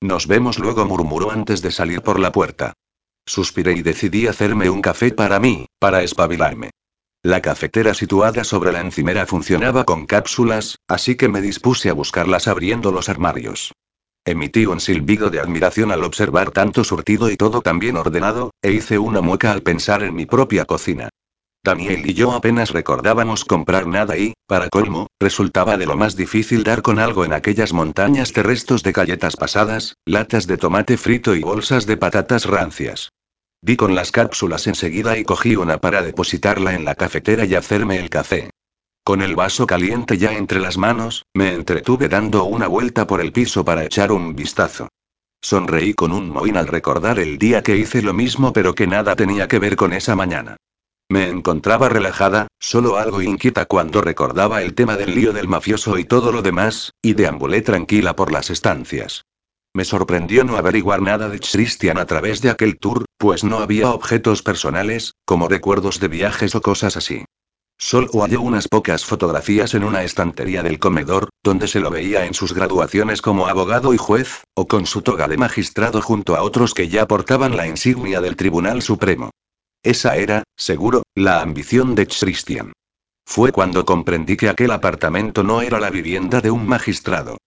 Nos vemos luego, murmuró antes de salir por la puerta. Suspiré y decidí hacerme un café para mí, para espabilarme. La cafetera situada sobre la encimera funcionaba con cápsulas, así que me dispuse a buscarlas abriendo los armarios. Emití un silbido de admiración al observar tanto surtido y todo tan bien ordenado, e hice una mueca al pensar en mi propia cocina. Daniel y yo apenas recordábamos comprar nada y, para colmo, resultaba de lo más difícil dar con algo en aquellas montañas de restos de galletas pasadas, latas de tomate frito y bolsas de patatas rancias. Di con las cápsulas enseguida y cogí una para depositarla en la cafetera y hacerme el café. Con el vaso caliente ya entre las manos, me entretuve dando una vuelta por el piso para echar un vistazo. Sonreí con un mohín al recordar el día que hice lo mismo pero que nada tenía que ver con esa mañana. Me encontraba relajada, solo algo inquieta cuando recordaba el tema del lío del mafioso y todo lo demás, y deambulé tranquila por las estancias. Me sorprendió no averiguar nada de Christian a través de aquel tour, pues no había objetos personales, como recuerdos de viajes o cosas así. Solo hallé unas pocas fotografías en una estantería del comedor, donde se lo veía en sus graduaciones como abogado y juez, o con su toga de magistrado junto a otros que ya portaban la insignia del Tribunal Supremo. Esa era, seguro, la ambición de Christian. Fue cuando comprendí que aquel apartamento no era la vivienda de un magistrado.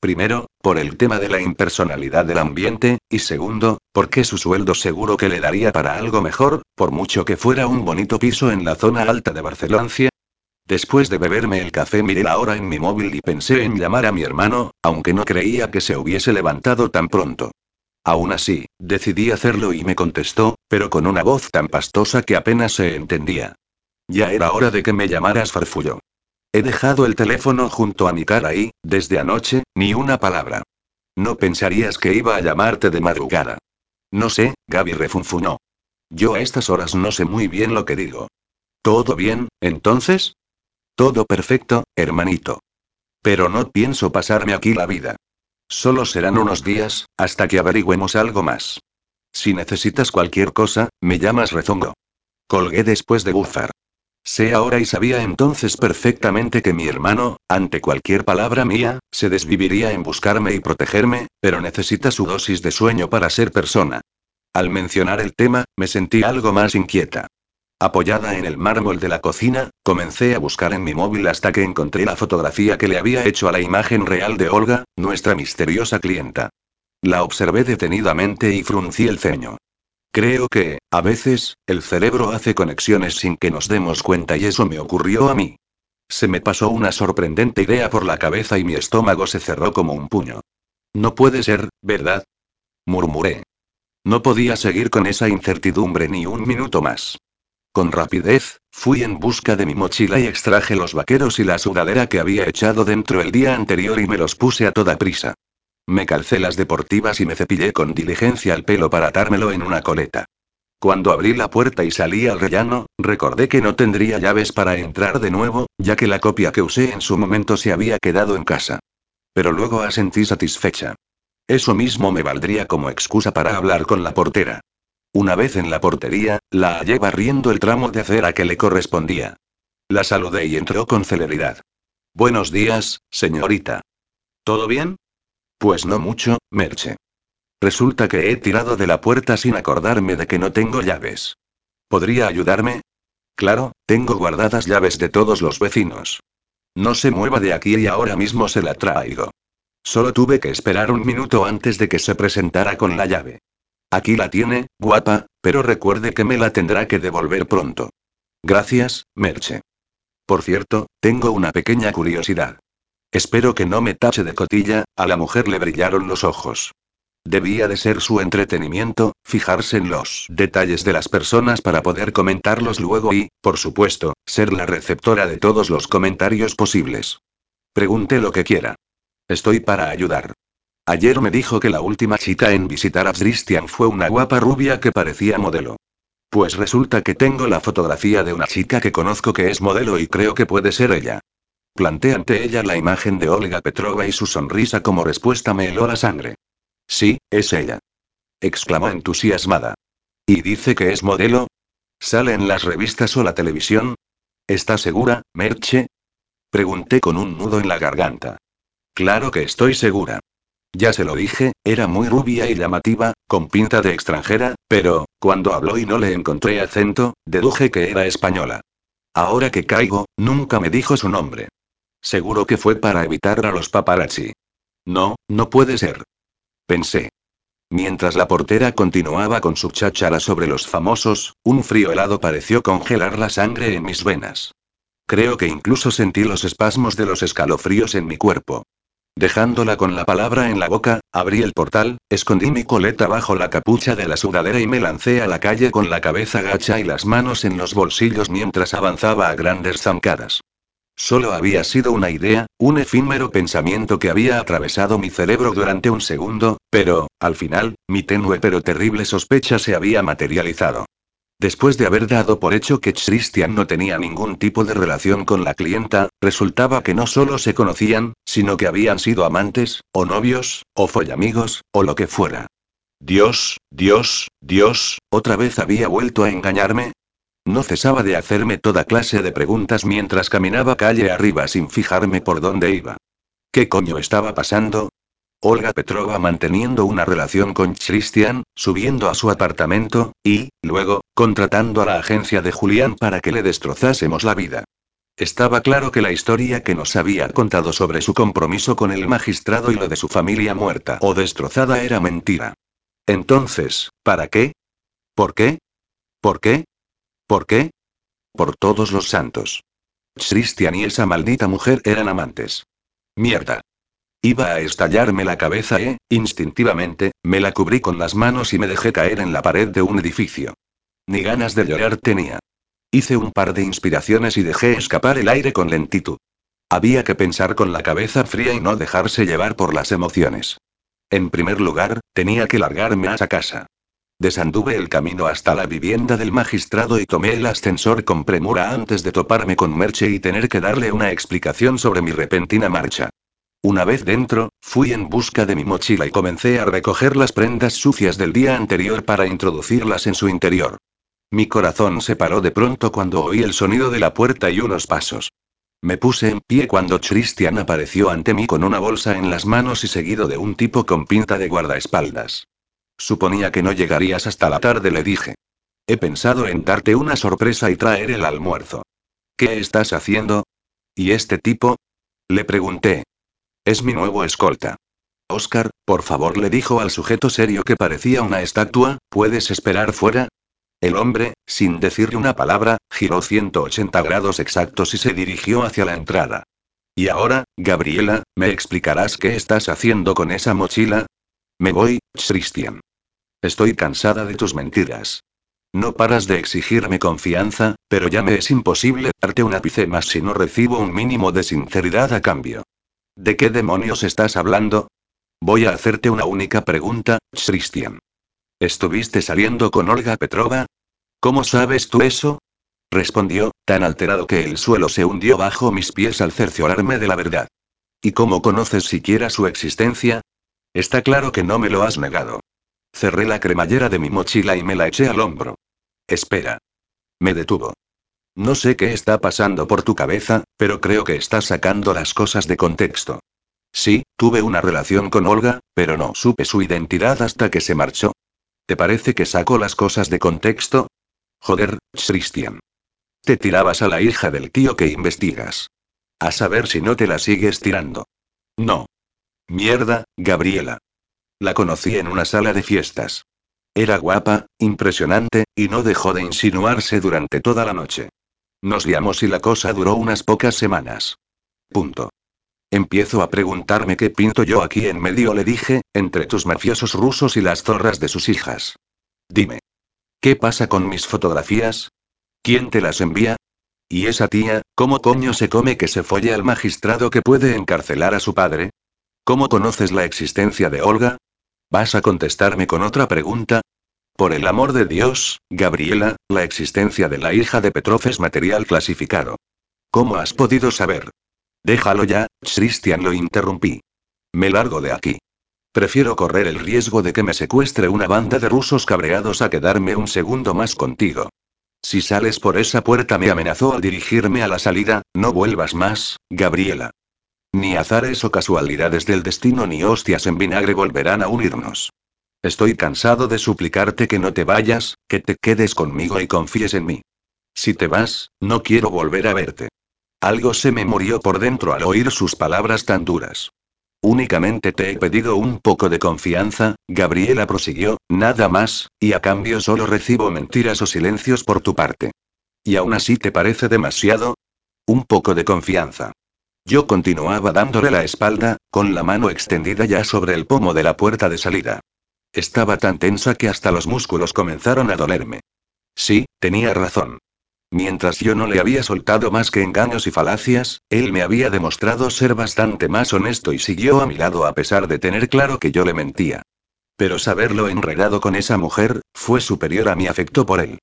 Primero, por el tema de la impersonalidad del ambiente, y segundo, porque su sueldo seguro que le daría para algo mejor, por mucho que fuera un bonito piso en la zona alta de Barcelona. Después de beberme el café miré la hora en mi móvil y pensé en llamar a mi hermano, aunque no creía que se hubiese levantado tan pronto. Aún así, decidí hacerlo y me contestó, pero con una voz tan pastosa que apenas se entendía. Ya era hora de que me llamaras, farfulló. He dejado el teléfono junto a mi cara y, desde anoche, ni una palabra. No pensarías que iba a llamarte de madrugada. No sé, Gaby refunfuñó. Yo a estas horas no sé muy bien lo que digo. ¿Todo bien, entonces? Todo perfecto, hermanito. Pero no pienso pasarme aquí la vida. Solo serán unos días, hasta que averigüemos algo más. Si necesitas cualquier cosa, me llamas rezongo. Colgué después de bufar. Sé ahora y sabía entonces perfectamente que mi hermano, ante cualquier palabra mía, se desviviría en buscarme y protegerme, pero necesita su dosis de sueño para ser persona. Al mencionar el tema, me sentí algo más inquieta. Apoyada en el mármol de la cocina, comencé a buscar en mi móvil hasta que encontré la fotografía que le había hecho a la imagen real de Olga, nuestra misteriosa clienta. La observé detenidamente y fruncí el ceño. Creo que, a veces, el cerebro hace conexiones sin que nos demos cuenta y eso me ocurrió a mí. Se me pasó una sorprendente idea por la cabeza y mi estómago se cerró como un puño. No puede ser, ¿verdad? murmuré. No podía seguir con esa incertidumbre ni un minuto más. Con rapidez, fui en busca de mi mochila y extraje los vaqueros y la sudadera que había echado dentro el día anterior y me los puse a toda prisa. Me calcé las deportivas y me cepillé con diligencia el pelo para atármelo en una coleta. Cuando abrí la puerta y salí al rellano, recordé que no tendría llaves para entrar de nuevo, ya que la copia que usé en su momento se había quedado en casa. Pero luego asentí satisfecha. Eso mismo me valdría como excusa para hablar con la portera. Una vez en la portería, la hallé barriendo el tramo de acera que le correspondía. La saludé y entró con celeridad. Buenos días, señorita. ¿Todo bien? Pues no mucho, Merche. Resulta que he tirado de la puerta sin acordarme de que no tengo llaves. ¿Podría ayudarme? Claro, tengo guardadas llaves de todos los vecinos. No se mueva de aquí y ahora mismo se la traigo. Solo tuve que esperar un minuto antes de que se presentara con la llave. Aquí la tiene, guapa, pero recuerde que me la tendrá que devolver pronto. Gracias, Merche. Por cierto, tengo una pequeña curiosidad. Espero que no me tache de cotilla, a la mujer le brillaron los ojos. Debía de ser su entretenimiento, fijarse en los detalles de las personas para poder comentarlos luego y, por supuesto, ser la receptora de todos los comentarios posibles. Pregunte lo que quiera. Estoy para ayudar. Ayer me dijo que la última chica en visitar a Christian fue una guapa rubia que parecía modelo. Pues resulta que tengo la fotografía de una chica que conozco que es modelo y creo que puede ser ella. Planté ante ella la imagen de Olga Petrova y su sonrisa como respuesta me heló la sangre. Sí, es ella. exclamó entusiasmada. ¿Y dice que es modelo? ¿Sale en las revistas o la televisión? ¿Está segura, Merche? Pregunté con un nudo en la garganta. Claro que estoy segura. Ya se lo dije, era muy rubia y llamativa, con pinta de extranjera, pero, cuando habló y no le encontré acento, deduje que era española. Ahora que caigo, nunca me dijo su nombre. Seguro que fue para evitar a los paparazzi. No, no puede ser. Pensé. Mientras la portera continuaba con su cháchara sobre los famosos, un frío helado pareció congelar la sangre en mis venas. Creo que incluso sentí los espasmos de los escalofríos en mi cuerpo. Dejándola con la palabra en la boca, abrí el portal, escondí mi coleta bajo la capucha de la sudadera y me lancé a la calle con la cabeza gacha y las manos en los bolsillos mientras avanzaba a grandes zancadas. Solo había sido una idea, un efímero pensamiento que había atravesado mi cerebro durante un segundo, pero, al final, mi tenue pero terrible sospecha se había materializado. Después de haber dado por hecho que Christian no tenía ningún tipo de relación con la clienta, resultaba que no solo se conocían, sino que habían sido amantes, o novios, o follamigos, o lo que fuera. Dios, Dios, Dios, ¿otra vez había vuelto a engañarme? No cesaba de hacerme toda clase de preguntas mientras caminaba calle arriba sin fijarme por dónde iba. ¿Qué coño estaba pasando? Olga Petrova manteniendo una relación con Christian, subiendo a su apartamento, y, luego, contratando a la agencia de Julián para que le destrozásemos la vida. Estaba claro que la historia que nos había contado sobre su compromiso con el magistrado y lo de su familia muerta o destrozada era mentira. Entonces, ¿para qué? ¿Por qué? ¿Por qué? ¿Por qué? Por todos los santos. Christian y esa maldita mujer eran amantes. Mierda. Iba a estallarme la cabeza e, instintivamente, me la cubrí con las manos y me dejé caer en la pared de un edificio. Ni ganas de llorar tenía. Hice un par de inspiraciones y dejé escapar el aire con lentitud. Había que pensar con la cabeza fría y no dejarse llevar por las emociones. En primer lugar, tenía que largarme a casa. Desanduve el camino hasta la vivienda del magistrado y tomé el ascensor con premura antes de toparme con Merche y tener que darle una explicación sobre mi repentina marcha. Una vez dentro, fui en busca de mi mochila y comencé a recoger las prendas sucias del día anterior para introducirlas en su interior. Mi corazón se paró de pronto cuando oí el sonido de la puerta y unos pasos. Me puse en pie cuando Christian apareció ante mí con una bolsa en las manos y seguido de un tipo con pinta de guardaespaldas. Suponía que no llegarías hasta la tarde, le dije. He pensado en darte una sorpresa y traer el almuerzo. ¿Qué estás haciendo? ¿Y este tipo? Le pregunté. Es mi nuevo escolta. Oscar, por favor, le dijo al sujeto serio que parecía una estatua, ¿puedes esperar fuera? El hombre, sin decirle una palabra, giró 180 grados exactos y se dirigió hacia la entrada. Y ahora, Gabriela, ¿me explicarás qué estás haciendo con esa mochila? Me voy, Christian. Estoy cansada de tus mentiras. No paras de exigirme confianza, pero ya me es imposible darte un ápice más si no recibo un mínimo de sinceridad a cambio. ¿De qué demonios estás hablando? Voy a hacerte una única pregunta, Christian. ¿Estuviste saliendo con Olga Petrova? ¿Cómo sabes tú eso? Respondió, tan alterado que el suelo se hundió bajo mis pies al cerciorarme de la verdad. ¿Y cómo conoces siquiera su existencia? Está claro que no me lo has negado. Cerré la cremallera de mi mochila y me la eché al hombro. Espera. Me detuvo. No sé qué está pasando por tu cabeza, pero creo que estás sacando las cosas de contexto. Sí, tuve una relación con Olga, pero no supe su identidad hasta que se marchó. ¿Te parece que saco las cosas de contexto? Joder, Christian. Te tirabas a la hija del tío que investigas. A saber si no te la sigues tirando. No. Mierda, Gabriela. La conocí en una sala de fiestas. Era guapa, impresionante, y no dejó de insinuarse durante toda la noche. Nos liamos y la cosa duró unas pocas semanas. Punto. Empiezo a preguntarme qué pinto yo aquí en medio, le dije, entre tus mafiosos rusos y las zorras de sus hijas. Dime. ¿Qué pasa con mis fotografías? ¿Quién te las envía? ¿Y esa tía, cómo coño se come que se folle al magistrado que puede encarcelar a su padre? ¿Cómo conoces la existencia de Olga? ¿Vas a contestarme con otra pregunta? Por el amor de Dios, Gabriela, la existencia de la hija de Petrov es material clasificado. ¿Cómo has podido saber? Déjalo ya, Christian lo interrumpí. Me largo de aquí. Prefiero correr el riesgo de que me secuestre una banda de rusos cabreados a quedarme un segundo más contigo. Si sales por esa puerta me amenazó al dirigirme a la salida, no vuelvas más, Gabriela. Ni azares o casualidades del destino ni hostias en vinagre volverán a unirnos. Estoy cansado de suplicarte que no te vayas, que te quedes conmigo y confíes en mí. Si te vas, no quiero volver a verte. Algo se me murió por dentro al oír sus palabras tan duras. Únicamente te he pedido un poco de confianza, Gabriela prosiguió, nada más, y a cambio solo recibo mentiras o silencios por tu parte. ¿Y aún así te parece demasiado? Un poco de confianza. Yo continuaba dándole la espalda, con la mano extendida ya sobre el pomo de la puerta de salida. Estaba tan tensa que hasta los músculos comenzaron a dolerme. Sí, tenía razón. Mientras yo no le había soltado más que engaños y falacias, él me había demostrado ser bastante más honesto y siguió a mi lado a pesar de tener claro que yo le mentía. Pero saberlo enredado con esa mujer, fue superior a mi afecto por él.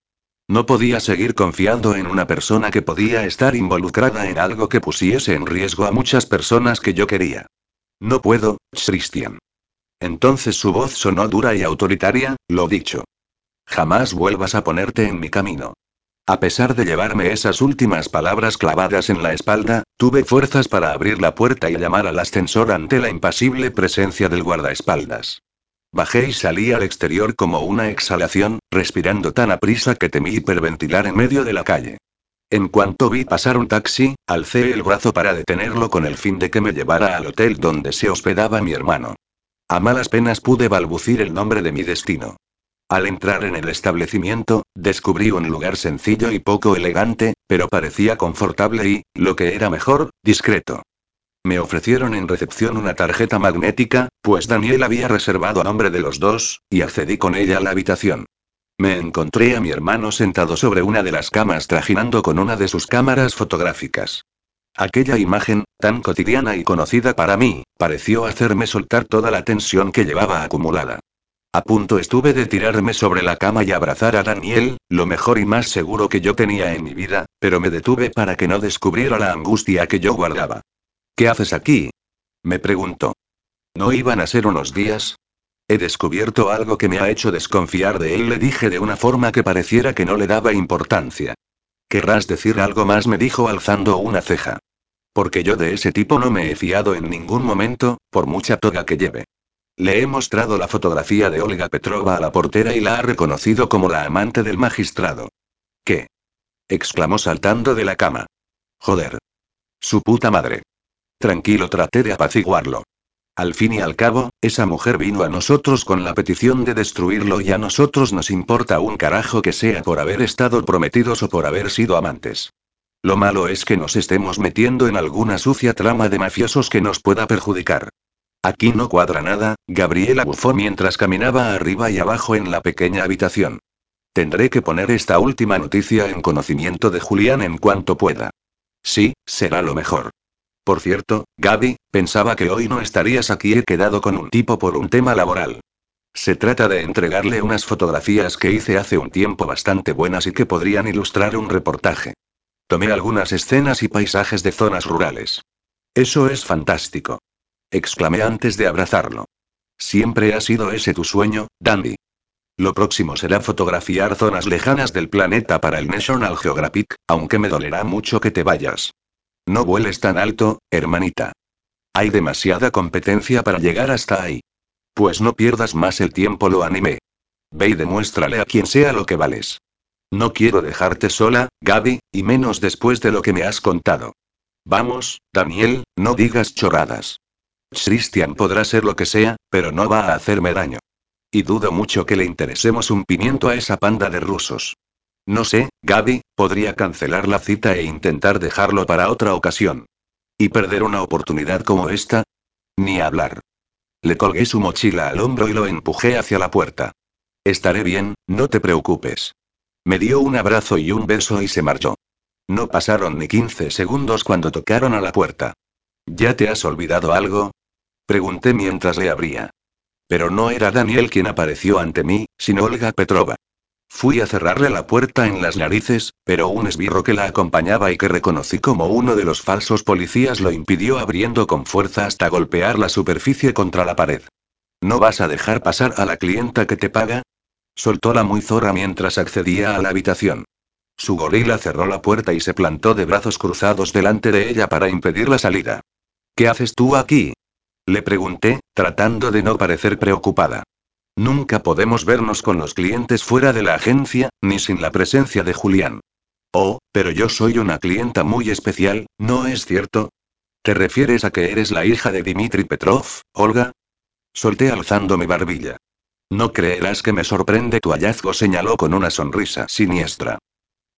No podía seguir confiando en una persona que podía estar involucrada en algo que pusiese en riesgo a muchas personas que yo quería. No puedo, Christian. Entonces su voz sonó dura y autoritaria, lo dicho. Jamás vuelvas a ponerte en mi camino. A pesar de llevarme esas últimas palabras clavadas en la espalda, tuve fuerzas para abrir la puerta y llamar al ascensor ante la impasible presencia del guardaespaldas. Bajé y salí al exterior como una exhalación, respirando tan aprisa que temí hiperventilar en medio de la calle. En cuanto vi pasar un taxi, alcé el brazo para detenerlo con el fin de que me llevara al hotel donde se hospedaba mi hermano. A malas penas pude balbucir el nombre de mi destino. Al entrar en el establecimiento, descubrí un lugar sencillo y poco elegante, pero parecía confortable y, lo que era mejor, discreto. Me ofrecieron en recepción una tarjeta magnética, pues Daniel había reservado a nombre de los dos, y accedí con ella a la habitación. Me encontré a mi hermano sentado sobre una de las camas trajinando con una de sus cámaras fotográficas. Aquella imagen, tan cotidiana y conocida para mí, pareció hacerme soltar toda la tensión que llevaba acumulada. A punto estuve de tirarme sobre la cama y abrazar a Daniel, lo mejor y más seguro que yo tenía en mi vida, pero me detuve para que no descubriera la angustia que yo guardaba. ¿Qué haces aquí? me preguntó. ¿No iban a ser unos días? He descubierto algo que me ha hecho desconfiar de él, le dije de una forma que pareciera que no le daba importancia. ¿Querrás decir algo más? me dijo alzando una ceja. Porque yo de ese tipo no me he fiado en ningún momento, por mucha toga que lleve. Le he mostrado la fotografía de Olga Petrova a la portera y la ha reconocido como la amante del magistrado. ¿Qué? exclamó saltando de la cama. Joder. Su puta madre. Tranquilo, traté de apaciguarlo. Al fin y al cabo, esa mujer vino a nosotros con la petición de destruirlo y a nosotros nos importa un carajo que sea por haber estado prometidos o por haber sido amantes. Lo malo es que nos estemos metiendo en alguna sucia trama de mafiosos que nos pueda perjudicar. Aquí no cuadra nada, Gabriela bufó mientras caminaba arriba y abajo en la pequeña habitación. Tendré que poner esta última noticia en conocimiento de Julián en cuanto pueda. Sí, será lo mejor. Por cierto, Gaby, pensaba que hoy no estarías aquí. He quedado con un tipo por un tema laboral. Se trata de entregarle unas fotografías que hice hace un tiempo bastante buenas y que podrían ilustrar un reportaje. Tomé algunas escenas y paisajes de zonas rurales. Eso es fantástico. Exclamé antes de abrazarlo. Siempre ha sido ese tu sueño, Dandy. Lo próximo será fotografiar zonas lejanas del planeta para el National Geographic, aunque me dolerá mucho que te vayas. No vueles tan alto, hermanita. Hay demasiada competencia para llegar hasta ahí. Pues no pierdas más el tiempo, lo animé. Ve y demuéstrale a quien sea lo que vales. No quiero dejarte sola, Gaby, y menos después de lo que me has contado. Vamos, Daniel, no digas chorradas. Christian podrá ser lo que sea, pero no va a hacerme daño. Y dudo mucho que le interesemos un pimiento a esa panda de rusos. No sé, Gaby, podría cancelar la cita e intentar dejarlo para otra ocasión. ¿Y perder una oportunidad como esta? Ni hablar. Le colgué su mochila al hombro y lo empujé hacia la puerta. Estaré bien, no te preocupes. Me dio un abrazo y un beso y se marchó. No pasaron ni 15 segundos cuando tocaron a la puerta. ¿Ya te has olvidado algo? Pregunté mientras le abría. Pero no era Daniel quien apareció ante mí, sino Olga Petrova. Fui a cerrarle la puerta en las narices, pero un esbirro que la acompañaba y que reconocí como uno de los falsos policías lo impidió abriendo con fuerza hasta golpear la superficie contra la pared. ¿No vas a dejar pasar a la clienta que te paga? Soltó la muy zorra mientras accedía a la habitación. Su gorila cerró la puerta y se plantó de brazos cruzados delante de ella para impedir la salida. ¿Qué haces tú aquí? Le pregunté, tratando de no parecer preocupada. Nunca podemos vernos con los clientes fuera de la agencia, ni sin la presencia de Julián. Oh, pero yo soy una clienta muy especial, ¿no es cierto? ¿Te refieres a que eres la hija de Dimitri Petrov, Olga? Solté alzando mi barbilla. No creerás que me sorprende tu hallazgo, señaló con una sonrisa siniestra.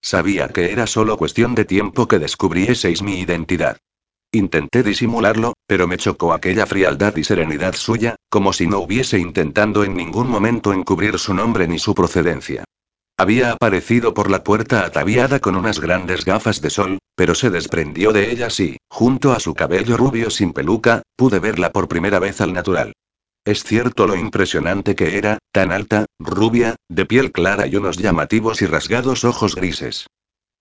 Sabía que era solo cuestión de tiempo que descubrieseis mi identidad. Intenté disimularlo, pero me chocó aquella frialdad y serenidad suya, como si no hubiese intentando en ningún momento encubrir su nombre ni su procedencia. Había aparecido por la puerta ataviada con unas grandes gafas de sol, pero se desprendió de ellas y, junto a su cabello rubio sin peluca, pude verla por primera vez al natural. Es cierto lo impresionante que era, tan alta, rubia, de piel clara y unos llamativos y rasgados ojos grises.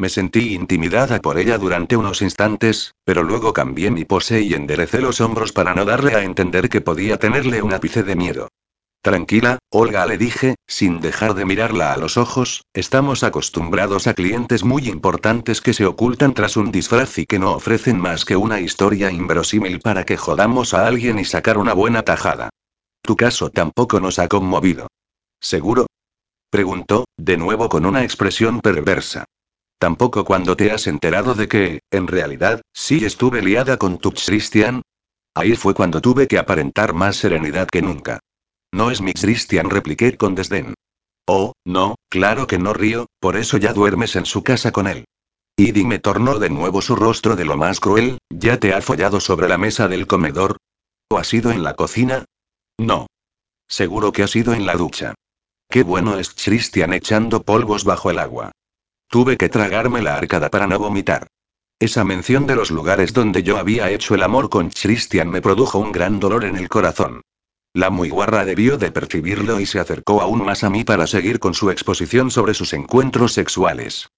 Me sentí intimidada por ella durante unos instantes, pero luego cambié mi pose y enderecé los hombros para no darle a entender que podía tenerle un ápice de miedo. Tranquila, Olga le dije, sin dejar de mirarla a los ojos, estamos acostumbrados a clientes muy importantes que se ocultan tras un disfraz y que no ofrecen más que una historia inverosímil para que jodamos a alguien y sacar una buena tajada. Tu caso tampoco nos ha conmovido. ¿Seguro? Preguntó, de nuevo con una expresión perversa. Tampoco cuando te has enterado de que, en realidad, sí estuve liada con tu Christian. Ahí fue cuando tuve que aparentar más serenidad que nunca. No es mi Christian, repliqué con desdén. Oh, no, claro que no río, por eso ya duermes en su casa con él. Y me tornó de nuevo su rostro de lo más cruel, ¿ya te ha follado sobre la mesa del comedor? ¿O ha sido en la cocina? No. Seguro que ha sido en la ducha. Qué bueno es Christian echando polvos bajo el agua. Tuve que tragarme la arcada para no vomitar. Esa mención de los lugares donde yo había hecho el amor con Christian me produjo un gran dolor en el corazón. La muy guarra debió de percibirlo y se acercó aún más a mí para seguir con su exposición sobre sus encuentros sexuales.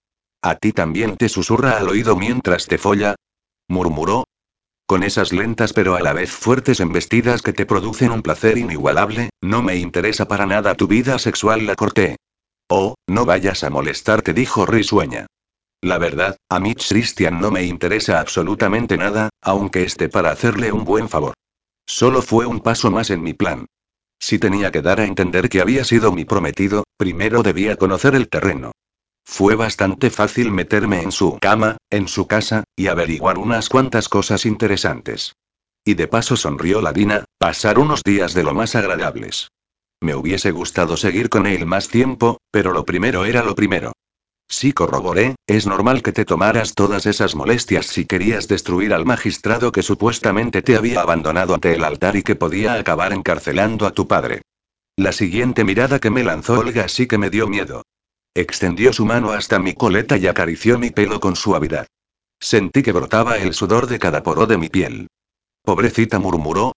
¿A ti también te susurra al oído mientras te folla? murmuró. Con esas lentas pero a la vez fuertes embestidas que te producen un placer inigualable, no me interesa para nada tu vida sexual, la corté. Oh, no vayas a molestarte, dijo risueña. La verdad, a Mitch Christian no me interesa absolutamente nada, aunque esté para hacerle un buen favor. Solo fue un paso más en mi plan. Si tenía que dar a entender que había sido mi prometido, primero debía conocer el terreno. Fue bastante fácil meterme en su cama, en su casa, y averiguar unas cuantas cosas interesantes. Y de paso sonrió la Dina, pasar unos días de lo más agradables. Me hubiese gustado seguir con él más tiempo, pero lo primero era lo primero. Sí corroboré, es normal que te tomaras todas esas molestias si querías destruir al magistrado que supuestamente te había abandonado ante el altar y que podía acabar encarcelando a tu padre. La siguiente mirada que me lanzó Olga sí que me dio miedo. Extendió su mano hasta mi coleta y acarició mi pelo con suavidad. Sentí que brotaba el sudor de cada poro de mi piel. Pobrecita murmuró,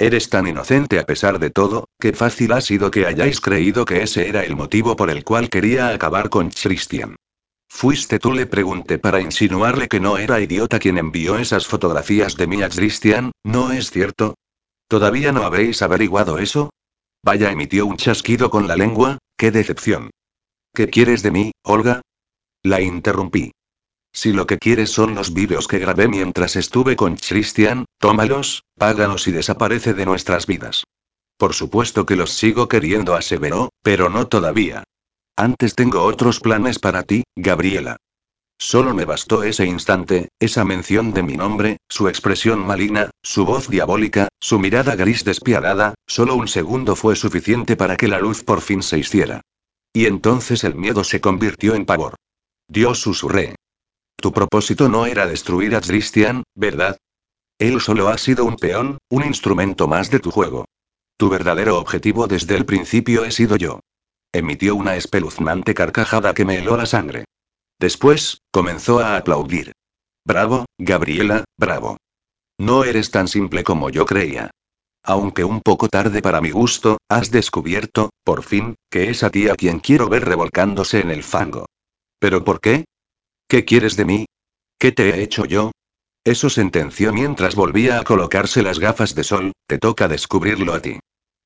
Eres tan inocente a pesar de todo, que fácil ha sido que hayáis creído que ese era el motivo por el cual quería acabar con Christian. Fuiste tú, le pregunté para insinuarle que no era idiota quien envió esas fotografías de mí a Christian, ¿no es cierto? ¿Todavía no habéis averiguado eso? Vaya, emitió un chasquido con la lengua, qué decepción. ¿Qué quieres de mí, Olga? La interrumpí. Si lo que quieres son los vídeos que grabé mientras estuve con Christian, tómalos, páganos y desaparece de nuestras vidas. Por supuesto que los sigo queriendo, aseveró, pero no todavía. Antes tengo otros planes para ti, Gabriela. Solo me bastó ese instante, esa mención de mi nombre, su expresión maligna, su voz diabólica, su mirada gris despiadada, solo un segundo fue suficiente para que la luz por fin se hiciera. Y entonces el miedo se convirtió en pavor. Dios susurré. Tu propósito no era destruir a Christian, ¿verdad? Él solo ha sido un peón, un instrumento más de tu juego. Tu verdadero objetivo desde el principio he sido yo. Emitió una espeluznante carcajada que me heló la sangre. Después, comenzó a aplaudir. Bravo, Gabriela, bravo. No eres tan simple como yo creía. Aunque un poco tarde para mi gusto, has descubierto, por fin, que es a ti a quien quiero ver revolcándose en el fango. ¿Pero por qué? ¿Qué quieres de mí? ¿Qué te he hecho yo? Eso sentenció mientras volvía a colocarse las gafas de sol, te toca descubrirlo a ti.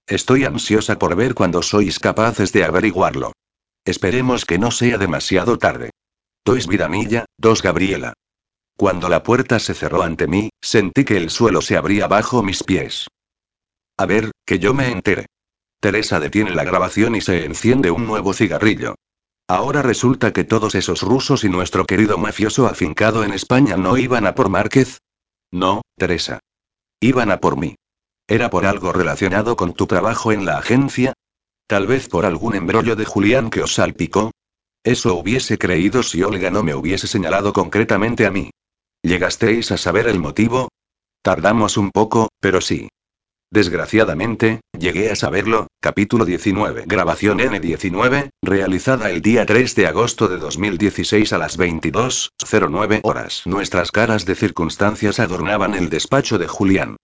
Estoy ansiosa por ver cuando sois capaces de averiguarlo. Esperemos que no sea demasiado tarde. Dois Viranilla, dos Gabriela. Cuando la puerta se cerró ante mí, sentí que el suelo se abría bajo mis pies. A ver, que yo me entere. Teresa detiene la grabación y se enciende un nuevo cigarrillo. Ahora resulta que todos esos rusos y nuestro querido mafioso afincado en España no iban a por Márquez. No, Teresa. Iban a por mí. ¿Era por algo relacionado con tu trabajo en la agencia? Tal vez por algún embrollo de Julián que os salpicó. Eso hubiese creído si Olga no me hubiese señalado concretamente a mí. ¿Llegasteis a saber el motivo? Tardamos un poco, pero sí. Desgraciadamente, llegué a saberlo. Capítulo 19. Grabación N19, realizada el día 3 de agosto de 2016 a las 22.09 horas. Nuestras caras de circunstancias adornaban el despacho de Julián.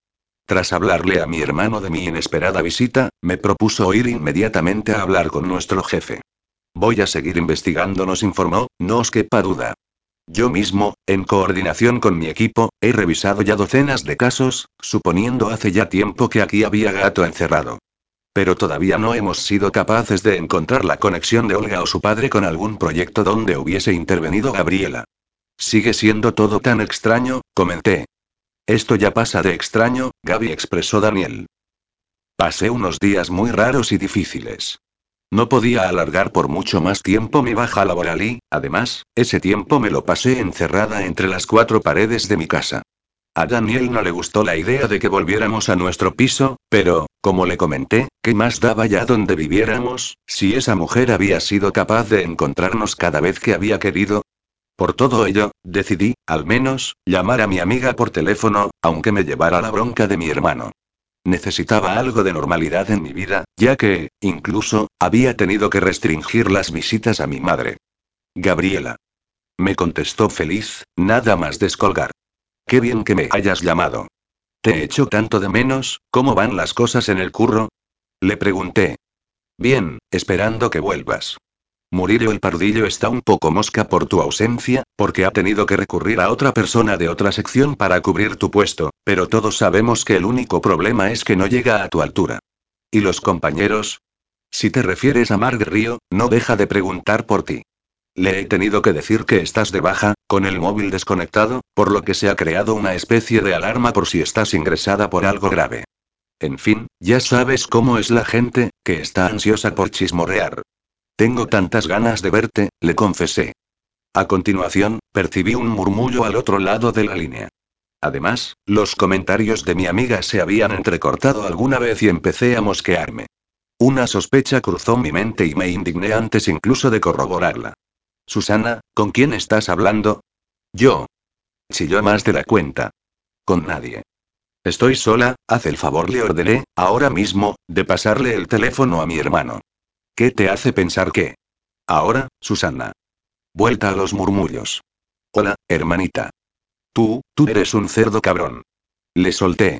Tras hablarle a mi hermano de mi inesperada visita, me propuso ir inmediatamente a hablar con nuestro jefe. Voy a seguir investigando, nos informó, no os quepa duda. Yo mismo, en coordinación con mi equipo, he revisado ya docenas de casos, suponiendo hace ya tiempo que aquí había gato encerrado. Pero todavía no hemos sido capaces de encontrar la conexión de Olga o su padre con algún proyecto donde hubiese intervenido Gabriela. Sigue siendo todo tan extraño, comenté. Esto ya pasa de extraño, Gaby expresó Daniel. Pasé unos días muy raros y difíciles. No podía alargar por mucho más tiempo mi baja laboral y, además, ese tiempo me lo pasé encerrada entre las cuatro paredes de mi casa. A Daniel no le gustó la idea de que volviéramos a nuestro piso, pero, como le comenté, ¿qué más daba ya donde viviéramos, si esa mujer había sido capaz de encontrarnos cada vez que había querido? Por todo ello, decidí, al menos, llamar a mi amiga por teléfono, aunque me llevara la bronca de mi hermano. Necesitaba algo de normalidad en mi vida, ya que, incluso, había tenido que restringir las visitas a mi madre. Gabriela. Me contestó feliz, nada más descolgar. Qué bien que me hayas llamado. Te echo tanto de menos, ¿cómo van las cosas en el curro? Le pregunté. Bien, esperando que vuelvas. Murillo el Pardillo está un poco mosca por tu ausencia, porque ha tenido que recurrir a otra persona de otra sección para cubrir tu puesto, pero todos sabemos que el único problema es que no llega a tu altura. ¿Y los compañeros? Si te refieres a Marg Río, no deja de preguntar por ti. Le he tenido que decir que estás de baja, con el móvil desconectado, por lo que se ha creado una especie de alarma por si estás ingresada por algo grave. En fin, ya sabes cómo es la gente, que está ansiosa por chismorrear. Tengo tantas ganas de verte, le confesé. A continuación, percibí un murmullo al otro lado de la línea. Además, los comentarios de mi amiga se habían entrecortado alguna vez y empecé a mosquearme. Una sospecha cruzó mi mente y me indigné antes incluso de corroborarla. Susana, ¿con quién estás hablando? Yo. Chilló más de la cuenta. Con nadie. Estoy sola, haz el favor, le ordené, ahora mismo, de pasarle el teléfono a mi hermano. ¿Qué te hace pensar que? Ahora, Susana. Vuelta a los murmullos. Hola, hermanita. Tú, tú eres un cerdo cabrón. Le solté.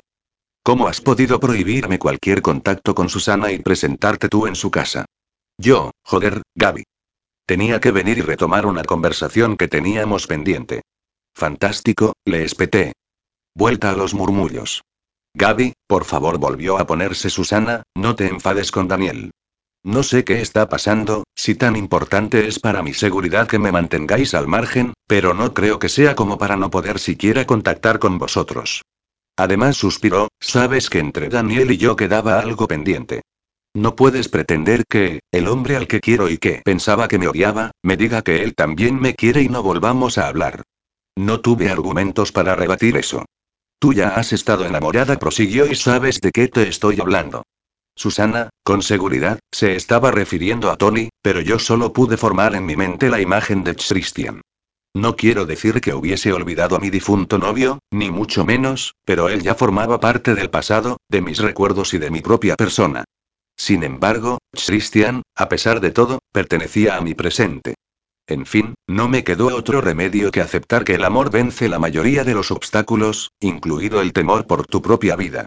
¿Cómo has podido prohibirme cualquier contacto con Susana y presentarte tú en su casa? Yo, joder, Gaby. Tenía que venir y retomar una conversación que teníamos pendiente. Fantástico, le espeté. Vuelta a los murmullos. Gaby, por favor, volvió a ponerse Susana, no te enfades con Daniel. No sé qué está pasando, si tan importante es para mi seguridad que me mantengáis al margen, pero no creo que sea como para no poder siquiera contactar con vosotros. Además suspiró, sabes que entre Daniel y yo quedaba algo pendiente. No puedes pretender que, el hombre al que quiero y que pensaba que me odiaba, me diga que él también me quiere y no volvamos a hablar. No tuve argumentos para rebatir eso. Tú ya has estado enamorada, prosiguió y sabes de qué te estoy hablando. Susana, con seguridad, se estaba refiriendo a Tony, pero yo solo pude formar en mi mente la imagen de Christian. No quiero decir que hubiese olvidado a mi difunto novio, ni mucho menos, pero él ya formaba parte del pasado, de mis recuerdos y de mi propia persona. Sin embargo, Christian, a pesar de todo, pertenecía a mi presente. En fin, no me quedó otro remedio que aceptar que el amor vence la mayoría de los obstáculos, incluido el temor por tu propia vida.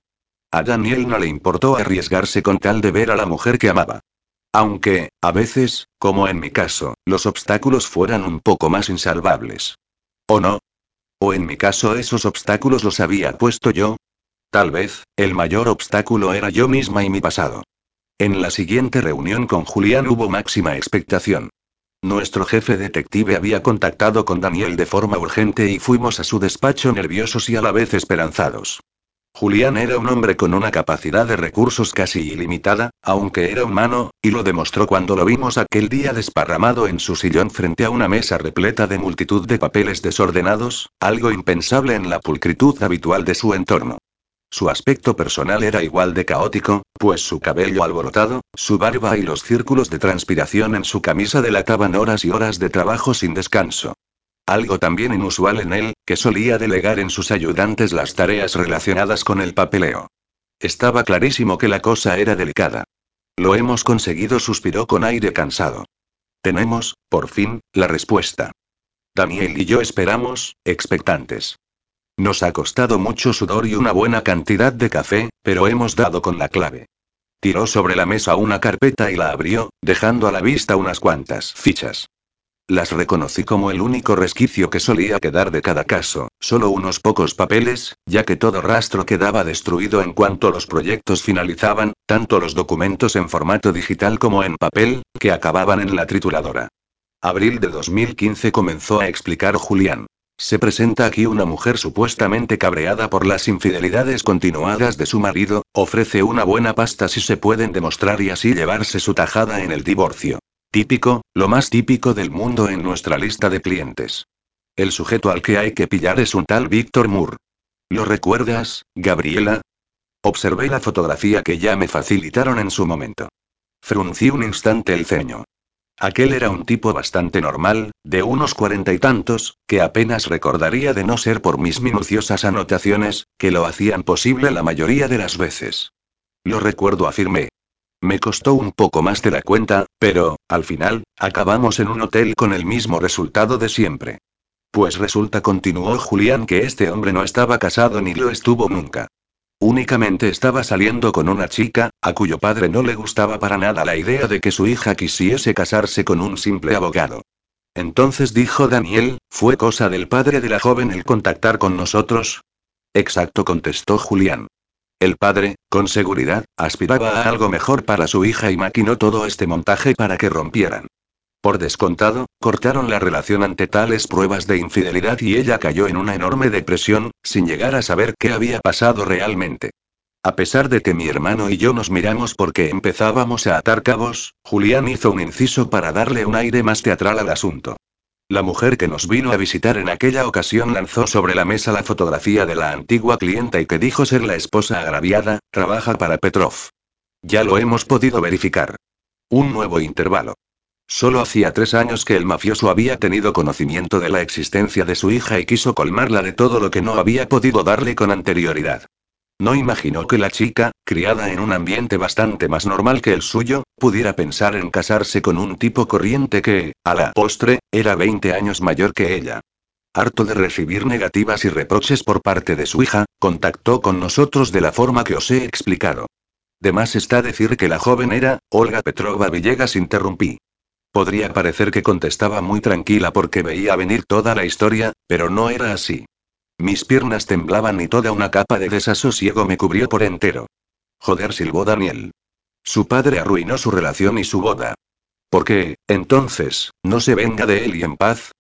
A Daniel no le importó arriesgarse con tal de ver a la mujer que amaba. Aunque, a veces, como en mi caso, los obstáculos fueran un poco más insalvables. ¿O no? ¿O en mi caso esos obstáculos los había puesto yo? Tal vez, el mayor obstáculo era yo misma y mi pasado. En la siguiente reunión con Julián hubo máxima expectación. Nuestro jefe detective había contactado con Daniel de forma urgente y fuimos a su despacho nerviosos y a la vez esperanzados. Julián era un hombre con una capacidad de recursos casi ilimitada, aunque era humano, y lo demostró cuando lo vimos aquel día desparramado en su sillón frente a una mesa repleta de multitud de papeles desordenados, algo impensable en la pulcritud habitual de su entorno. Su aspecto personal era igual de caótico, pues su cabello alborotado, su barba y los círculos de transpiración en su camisa delataban horas y horas de trabajo sin descanso. Algo también inusual en él, que solía delegar en sus ayudantes las tareas relacionadas con el papeleo. Estaba clarísimo que la cosa era delicada. Lo hemos conseguido, suspiró con aire cansado. Tenemos, por fin, la respuesta. Daniel y yo esperamos, expectantes. Nos ha costado mucho sudor y una buena cantidad de café, pero hemos dado con la clave. Tiró sobre la mesa una carpeta y la abrió, dejando a la vista unas cuantas fichas. Las reconocí como el único resquicio que solía quedar de cada caso, solo unos pocos papeles, ya que todo rastro quedaba destruido en cuanto los proyectos finalizaban, tanto los documentos en formato digital como en papel, que acababan en la trituradora. Abril de 2015 comenzó a explicar Julián. Se presenta aquí una mujer supuestamente cabreada por las infidelidades continuadas de su marido, ofrece una buena pasta si se pueden demostrar y así llevarse su tajada en el divorcio. Típico, lo más típico del mundo en nuestra lista de clientes. El sujeto al que hay que pillar es un tal Víctor Moore. ¿Lo recuerdas, Gabriela? Observé la fotografía que ya me facilitaron en su momento. Fruncí un instante el ceño. Aquel era un tipo bastante normal, de unos cuarenta y tantos, que apenas recordaría de no ser por mis minuciosas anotaciones, que lo hacían posible la mayoría de las veces. Lo recuerdo, afirmé. Me costó un poco más de la cuenta, pero, al final, acabamos en un hotel con el mismo resultado de siempre. Pues resulta, continuó Julián, que este hombre no estaba casado ni lo estuvo nunca. Únicamente estaba saliendo con una chica, a cuyo padre no le gustaba para nada la idea de que su hija quisiese casarse con un simple abogado. Entonces dijo Daniel, ¿fue cosa del padre de la joven el contactar con nosotros? Exacto, contestó Julián. El padre, con seguridad, aspiraba a algo mejor para su hija y maquinó todo este montaje para que rompieran. Por descontado, cortaron la relación ante tales pruebas de infidelidad y ella cayó en una enorme depresión, sin llegar a saber qué había pasado realmente. A pesar de que mi hermano y yo nos miramos porque empezábamos a atar cabos, Julián hizo un inciso para darle un aire más teatral al asunto. La mujer que nos vino a visitar en aquella ocasión lanzó sobre la mesa la fotografía de la antigua clienta y que dijo ser la esposa agraviada, trabaja para Petrov. Ya lo hemos podido verificar. Un nuevo intervalo. Solo hacía tres años que el mafioso había tenido conocimiento de la existencia de su hija y quiso colmarla de todo lo que no había podido darle con anterioridad. No imaginó que la chica, criada en un ambiente bastante más normal que el suyo, pudiera pensar en casarse con un tipo corriente que, a la postre, era 20 años mayor que ella. Harto de recibir negativas y reproches por parte de su hija, contactó con nosotros de la forma que os he explicado. De más está decir que la joven era, Olga Petrova Villegas interrumpí. Podría parecer que contestaba muy tranquila porque veía venir toda la historia, pero no era así. Mis piernas temblaban y toda una capa de desasosiego me cubrió por entero. Joder, silbó Daniel. Su padre arruinó su relación y su boda. ¿Por qué, entonces, no se venga de él y en paz?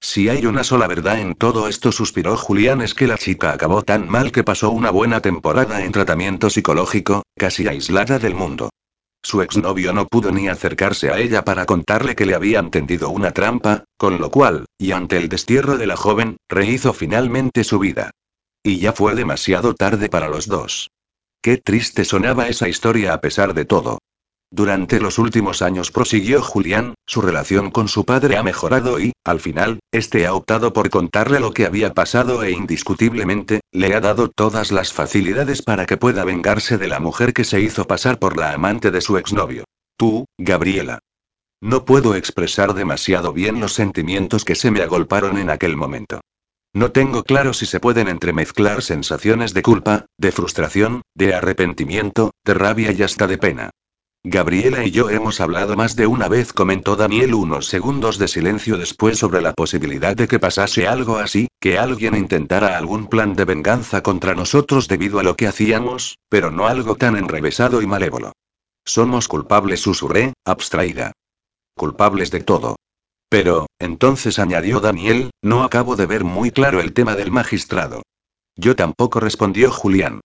Si hay una sola verdad en todo esto, suspiró Julián, es que la chica acabó tan mal que pasó una buena temporada en tratamiento psicológico, casi aislada del mundo. Su exnovio no pudo ni acercarse a ella para contarle que le habían tendido una trampa, con lo cual, y ante el destierro de la joven, rehizo finalmente su vida. Y ya fue demasiado tarde para los dos. Qué triste sonaba esa historia a pesar de todo. Durante los últimos años prosiguió Julián, su relación con su padre ha mejorado y, al final, este ha optado por contarle lo que había pasado e indiscutiblemente, le ha dado todas las facilidades para que pueda vengarse de la mujer que se hizo pasar por la amante de su exnovio. Tú, Gabriela. No puedo expresar demasiado bien los sentimientos que se me agolparon en aquel momento. No tengo claro si se pueden entremezclar sensaciones de culpa, de frustración, de arrepentimiento, de rabia y hasta de pena. Gabriela y yo hemos hablado más de una vez, comentó Daniel unos segundos de silencio después sobre la posibilidad de que pasase algo así, que alguien intentara algún plan de venganza contra nosotros debido a lo que hacíamos, pero no algo tan enrevesado y malévolo. Somos culpables, susurré, abstraída. Culpables de todo. Pero, entonces añadió Daniel, no acabo de ver muy claro el tema del magistrado. Yo tampoco respondió Julián.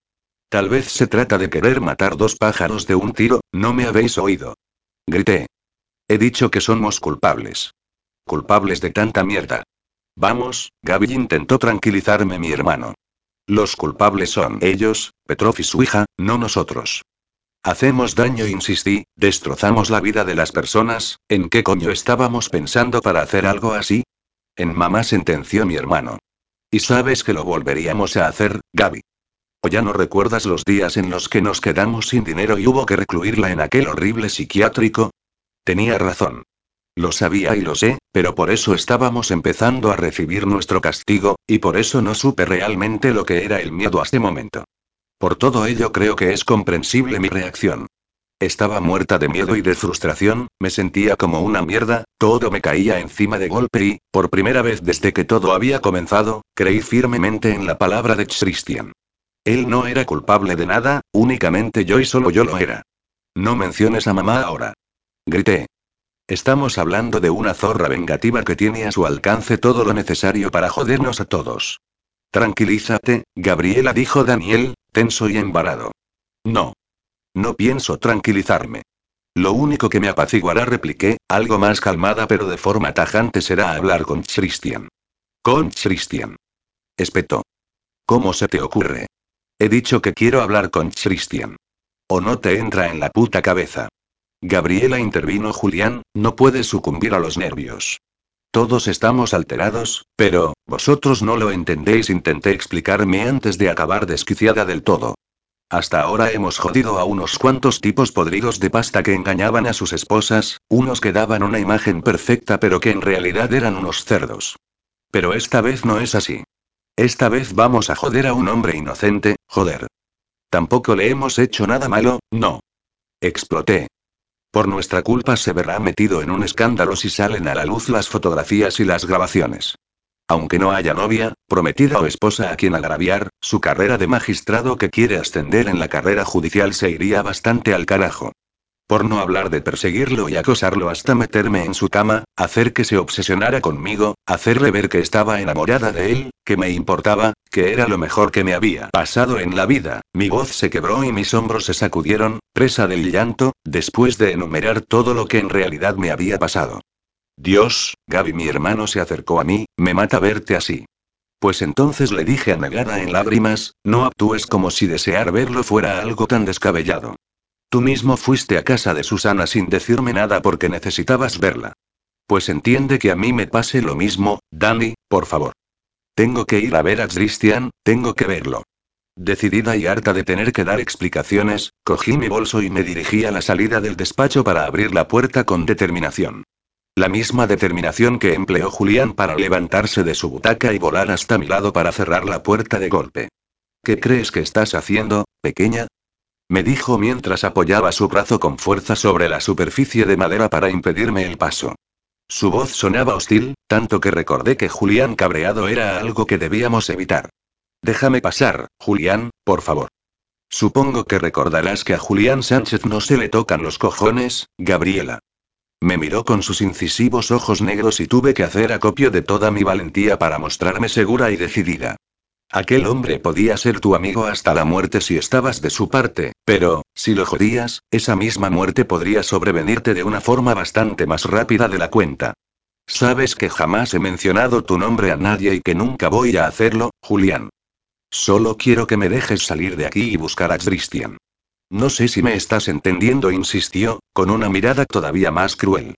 Tal vez se trata de querer matar dos pájaros de un tiro, no me habéis oído. Grité. He dicho que somos culpables. Culpables de tanta mierda. Vamos, Gaby intentó tranquilizarme mi hermano. Los culpables son ellos, Petrov y su hija, no nosotros. Hacemos daño, insistí, destrozamos la vida de las personas, ¿en qué coño estábamos pensando para hacer algo así? En mamá sentenció mi hermano. Y sabes que lo volveríamos a hacer, Gaby. ¿O ya no recuerdas los días en los que nos quedamos sin dinero y hubo que recluirla en aquel horrible psiquiátrico? Tenía razón. Lo sabía y lo sé, pero por eso estábamos empezando a recibir nuestro castigo, y por eso no supe realmente lo que era el miedo a este momento. Por todo ello creo que es comprensible mi reacción. Estaba muerta de miedo y de frustración, me sentía como una mierda, todo me caía encima de golpe y, por primera vez desde que todo había comenzado, creí firmemente en la palabra de Christian. Él no era culpable de nada, únicamente yo y solo yo lo era. No menciones a mamá ahora. Grité. Estamos hablando de una zorra vengativa que tiene a su alcance todo lo necesario para jodernos a todos. Tranquilízate, Gabriela dijo Daniel, tenso y embarado. No. No pienso tranquilizarme. Lo único que me apaciguará, repliqué, algo más calmada pero de forma tajante será hablar con Christian. Con Christian. Espetó. ¿Cómo se te ocurre? He dicho que quiero hablar con Christian. ¿O no te entra en la puta cabeza? Gabriela intervino Julián, no puedes sucumbir a los nervios. Todos estamos alterados, pero, vosotros no lo entendéis, intenté explicarme antes de acabar desquiciada del todo. Hasta ahora hemos jodido a unos cuantos tipos podridos de pasta que engañaban a sus esposas, unos que daban una imagen perfecta pero que en realidad eran unos cerdos. Pero esta vez no es así. Esta vez vamos a joder a un hombre inocente, joder. Tampoco le hemos hecho nada malo, no. Exploté. Por nuestra culpa se verá metido en un escándalo si salen a la luz las fotografías y las grabaciones. Aunque no haya novia, prometida o esposa a quien agraviar, su carrera de magistrado que quiere ascender en la carrera judicial se iría bastante al carajo. Por no hablar de perseguirlo y acosarlo hasta meterme en su cama, hacer que se obsesionara conmigo, hacerle ver que estaba enamorada de él, que me importaba, que era lo mejor que me había pasado en la vida. Mi voz se quebró y mis hombros se sacudieron, presa del llanto, después de enumerar todo lo que en realidad me había pasado. Dios, Gaby mi hermano se acercó a mí, me mata verte así. Pues entonces le dije anegada en lágrimas, no actúes como si desear verlo fuera algo tan descabellado. Tú mismo fuiste a casa de Susana sin decirme nada porque necesitabas verla. Pues entiende que a mí me pase lo mismo, Dani, por favor. Tengo que ir a ver a Christian, tengo que verlo. Decidida y harta de tener que dar explicaciones, cogí mi bolso y me dirigí a la salida del despacho para abrir la puerta con determinación. La misma determinación que empleó Julián para levantarse de su butaca y volar hasta mi lado para cerrar la puerta de golpe. ¿Qué crees que estás haciendo, pequeña? Me dijo mientras apoyaba su brazo con fuerza sobre la superficie de madera para impedirme el paso. Su voz sonaba hostil, tanto que recordé que Julián cabreado era algo que debíamos evitar. Déjame pasar, Julián, por favor. Supongo que recordarás que a Julián Sánchez no se le tocan los cojones, Gabriela. Me miró con sus incisivos ojos negros y tuve que hacer acopio de toda mi valentía para mostrarme segura y decidida. Aquel hombre podía ser tu amigo hasta la muerte si estabas de su parte, pero, si lo jodías, esa misma muerte podría sobrevenirte de una forma bastante más rápida de la cuenta. Sabes que jamás he mencionado tu nombre a nadie y que nunca voy a hacerlo, Julián. Solo quiero que me dejes salir de aquí y buscar a Christian. No sé si me estás entendiendo, insistió, con una mirada todavía más cruel.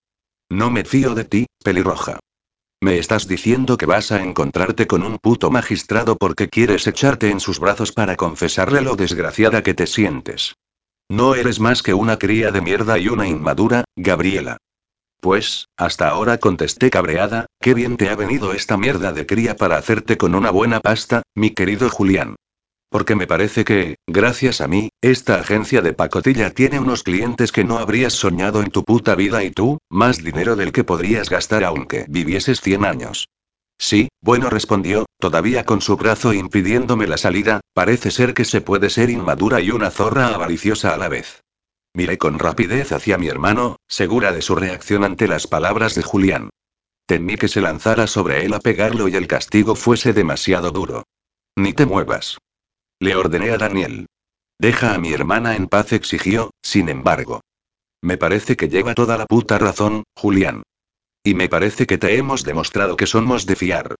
No me fío de ti, pelirroja. Me estás diciendo que vas a encontrarte con un puto magistrado porque quieres echarte en sus brazos para confesarle lo desgraciada que te sientes. No eres más que una cría de mierda y una inmadura, Gabriela. Pues, hasta ahora contesté cabreada, qué bien te ha venido esta mierda de cría para hacerte con una buena pasta, mi querido Julián. Porque me parece que, gracias a mí, esta agencia de pacotilla tiene unos clientes que no habrías soñado en tu puta vida y tú, más dinero del que podrías gastar aunque vivieses 100 años. Sí, bueno respondió, todavía con su brazo impidiéndome la salida, parece ser que se puede ser inmadura y una zorra avariciosa a la vez. Miré con rapidez hacia mi hermano, segura de su reacción ante las palabras de Julián. Temí que se lanzara sobre él a pegarlo y el castigo fuese demasiado duro. Ni te muevas. Le ordené a Daniel. Deja a mi hermana en paz, exigió, sin embargo. Me parece que lleva toda la puta razón, Julián. Y me parece que te hemos demostrado que somos de fiar.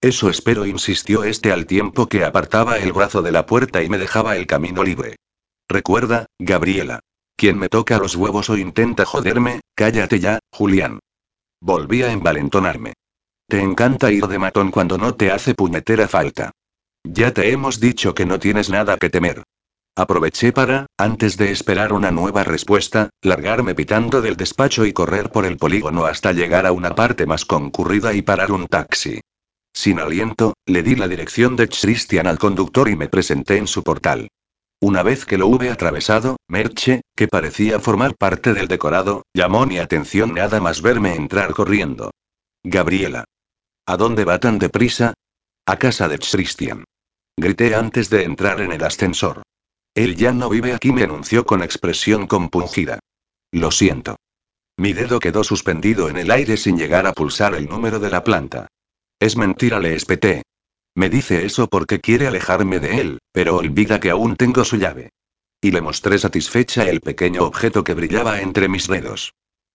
Eso espero, insistió este al tiempo que apartaba el brazo de la puerta y me dejaba el camino libre. Recuerda, Gabriela. Quien me toca los huevos o intenta joderme, cállate ya, Julián. Volví a envalentonarme. Te encanta ir de matón cuando no te hace puñetera falta. Ya te hemos dicho que no tienes nada que temer. Aproveché para, antes de esperar una nueva respuesta, largarme pitando del despacho y correr por el polígono hasta llegar a una parte más concurrida y parar un taxi. Sin aliento, le di la dirección de Christian al conductor y me presenté en su portal. Una vez que lo hube atravesado, Merche, que parecía formar parte del decorado, llamó mi atención nada más verme entrar corriendo. Gabriela. ¿A dónde va tan deprisa? A casa de Christian. Grité antes de entrar en el ascensor. Él ya no vive aquí, me anunció con expresión compungida. Lo siento. Mi dedo quedó suspendido en el aire sin llegar a pulsar el número de la planta. Es mentira, le espeté. Me dice eso porque quiere alejarme de él, pero olvida que aún tengo su llave. Y le mostré satisfecha el pequeño objeto que brillaba entre mis dedos.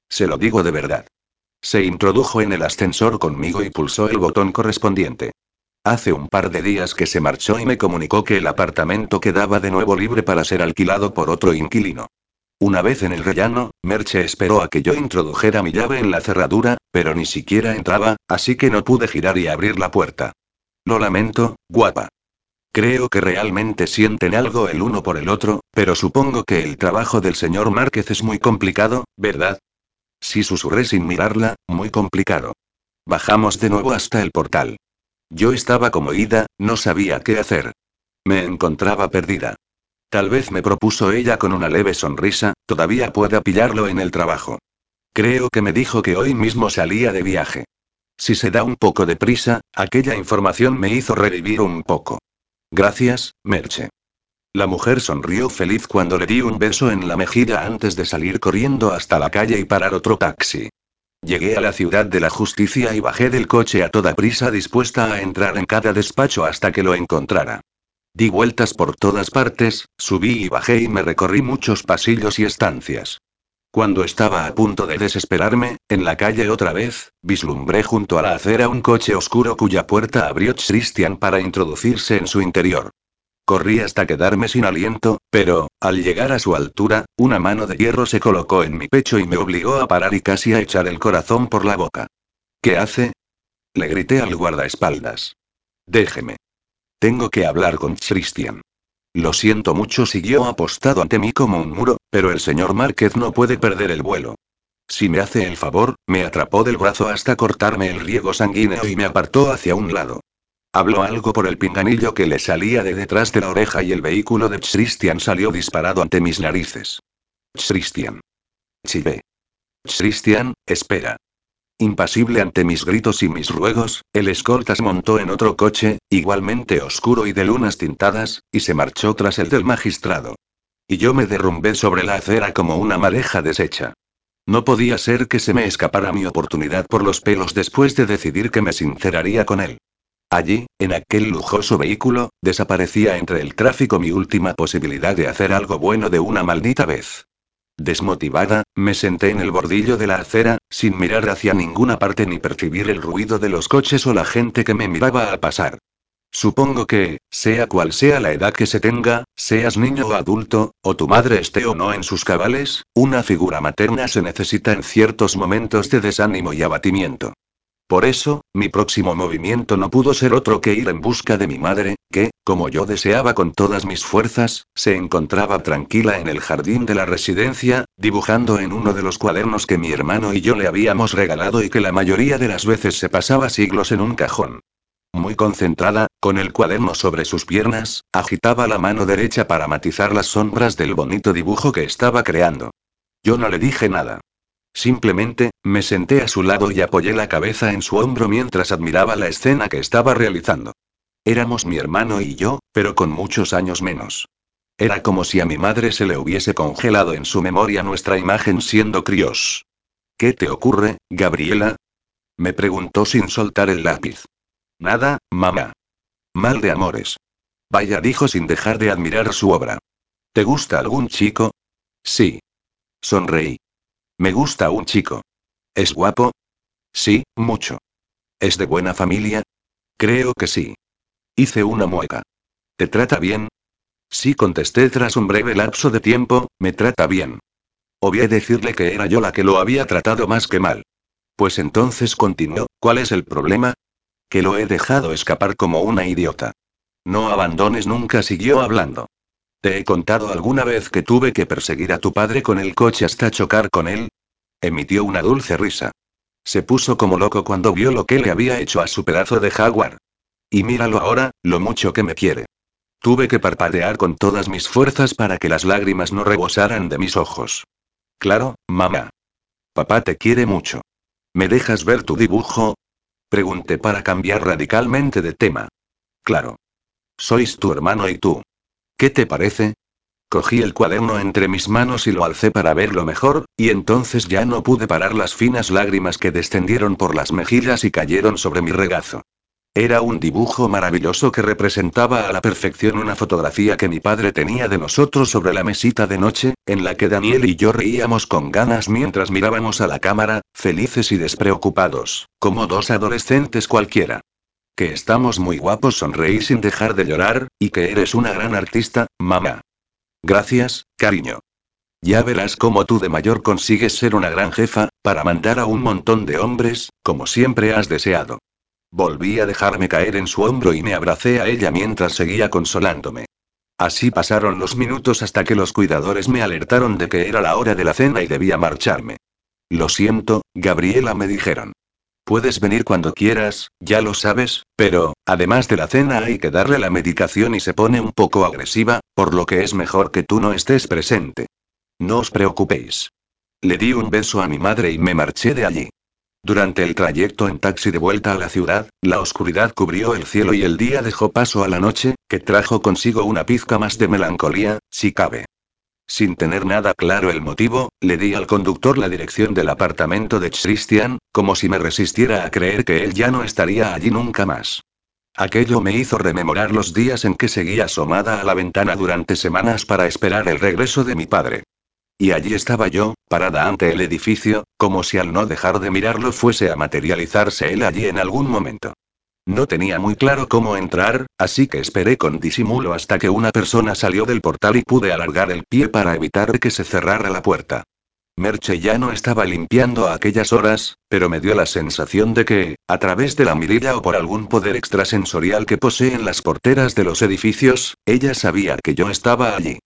Se lo digo de verdad. Se introdujo en el ascensor conmigo y pulsó el botón correspondiente. Hace un par de días que se marchó y me comunicó que el apartamento quedaba de nuevo libre para ser alquilado por otro inquilino. Una vez en el rellano, Merche esperó a que yo introdujera mi llave en la cerradura, pero ni siquiera entraba, así que no pude girar y abrir la puerta. Lo lamento, guapa. Creo que realmente sienten algo el uno por el otro, pero supongo que el trabajo del señor Márquez es muy complicado, ¿verdad? Sí susurré sin mirarla, muy complicado. Bajamos de nuevo hasta el portal. Yo estaba como ida, no sabía qué hacer. Me encontraba perdida. Tal vez me propuso ella con una leve sonrisa, todavía pueda pillarlo en el trabajo. Creo que me dijo que hoy mismo salía de viaje. Si se da un poco de prisa, aquella información me hizo revivir un poco. Gracias, Merche. La mujer sonrió feliz cuando le di un beso en la mejilla antes de salir corriendo hasta la calle y parar otro taxi. Llegué a la ciudad de la justicia y bajé del coche a toda prisa dispuesta a entrar en cada despacho hasta que lo encontrara. Di vueltas por todas partes, subí y bajé y me recorrí muchos pasillos y estancias. Cuando estaba a punto de desesperarme, en la calle otra vez, vislumbré junto a la acera un coche oscuro cuya puerta abrió Christian para introducirse en su interior. Corrí hasta quedarme sin aliento, pero, al llegar a su altura, una mano de hierro se colocó en mi pecho y me obligó a parar y casi a echar el corazón por la boca. ¿Qué hace? Le grité al guardaespaldas. Déjeme. Tengo que hablar con Christian. Lo siento mucho, siguió apostado ante mí como un muro, pero el señor Márquez no puede perder el vuelo. Si me hace el favor, me atrapó del brazo hasta cortarme el riego sanguíneo y me apartó hacia un lado. Habló algo por el pinganillo que le salía de detrás de la oreja y el vehículo de Christian salió disparado ante mis narices. Christian. Chivé. Christian, espera. Impasible ante mis gritos y mis ruegos, el escoltas montó en otro coche, igualmente oscuro y de lunas tintadas, y se marchó tras el del magistrado. Y yo me derrumbé sobre la acera como una madeja deshecha. No podía ser que se me escapara mi oportunidad por los pelos después de decidir que me sinceraría con él. Allí, en aquel lujoso vehículo, desaparecía entre el tráfico mi última posibilidad de hacer algo bueno de una maldita vez. Desmotivada, me senté en el bordillo de la acera, sin mirar hacia ninguna parte ni percibir el ruido de los coches o la gente que me miraba al pasar. Supongo que, sea cual sea la edad que se tenga, seas niño o adulto, o tu madre esté o no en sus cabales, una figura materna se necesita en ciertos momentos de desánimo y abatimiento. Por eso, mi próximo movimiento no pudo ser otro que ir en busca de mi madre, que, como yo deseaba con todas mis fuerzas, se encontraba tranquila en el jardín de la residencia, dibujando en uno de los cuadernos que mi hermano y yo le habíamos regalado y que la mayoría de las veces se pasaba siglos en un cajón. Muy concentrada, con el cuaderno sobre sus piernas, agitaba la mano derecha para matizar las sombras del bonito dibujo que estaba creando. Yo no le dije nada. Simplemente, me senté a su lado y apoyé la cabeza en su hombro mientras admiraba la escena que estaba realizando. Éramos mi hermano y yo, pero con muchos años menos. Era como si a mi madre se le hubiese congelado en su memoria nuestra imagen siendo críos. ¿Qué te ocurre, Gabriela? Me preguntó sin soltar el lápiz. Nada, mamá. Mal de amores. Vaya, dijo sin dejar de admirar su obra. ¿Te gusta algún chico? Sí. Sonreí. Me gusta un chico. ¿Es guapo? Sí, mucho. ¿Es de buena familia? Creo que sí. Hice una mueca. ¿Te trata bien? Sí, contesté tras un breve lapso de tiempo, me trata bien. Obvié decirle que era yo la que lo había tratado más que mal. Pues entonces continuó, ¿cuál es el problema? Que lo he dejado escapar como una idiota. No abandones nunca, siguió hablando. ¿Te he contado alguna vez que tuve que perseguir a tu padre con el coche hasta chocar con él? Emitió una dulce risa. Se puso como loco cuando vio lo que le había hecho a su pedazo de jaguar. Y míralo ahora, lo mucho que me quiere. Tuve que parpadear con todas mis fuerzas para que las lágrimas no rebosaran de mis ojos. Claro, mamá. Papá te quiere mucho. ¿Me dejas ver tu dibujo? Pregunté para cambiar radicalmente de tema. Claro. Sois tu hermano y tú. ¿Qué te parece? Cogí el cuaderno entre mis manos y lo alcé para verlo mejor, y entonces ya no pude parar las finas lágrimas que descendieron por las mejillas y cayeron sobre mi regazo. Era un dibujo maravilloso que representaba a la perfección una fotografía que mi padre tenía de nosotros sobre la mesita de noche, en la que Daniel y yo reíamos con ganas mientras mirábamos a la cámara, felices y despreocupados, como dos adolescentes cualquiera. Que estamos muy guapos, sonreí sin dejar de llorar, y que eres una gran artista, mamá. Gracias, cariño. Ya verás cómo tú de mayor consigues ser una gran jefa, para mandar a un montón de hombres, como siempre has deseado. Volví a dejarme caer en su hombro y me abracé a ella mientras seguía consolándome. Así pasaron los minutos hasta que los cuidadores me alertaron de que era la hora de la cena y debía marcharme. Lo siento, Gabriela me dijeron. Puedes venir cuando quieras, ya lo sabes, pero, además de la cena hay que darle la medicación y se pone un poco agresiva, por lo que es mejor que tú no estés presente. No os preocupéis. Le di un beso a mi madre y me marché de allí. Durante el trayecto en taxi de vuelta a la ciudad, la oscuridad cubrió el cielo y el día dejó paso a la noche, que trajo consigo una pizca más de melancolía, si cabe. Sin tener nada claro el motivo, le di al conductor la dirección del apartamento de Christian, como si me resistiera a creer que él ya no estaría allí nunca más. Aquello me hizo rememorar los días en que seguía asomada a la ventana durante semanas para esperar el regreso de mi padre. Y allí estaba yo, parada ante el edificio, como si al no dejar de mirarlo fuese a materializarse él allí en algún momento. No tenía muy claro cómo entrar, así que esperé con disimulo hasta que una persona salió del portal y pude alargar el pie para evitar que se cerrara la puerta. Merche ya no estaba limpiando a aquellas horas, pero me dio la sensación de que, a través de la mirilla o por algún poder extrasensorial que poseen las porteras de los edificios, ella sabía que yo estaba allí.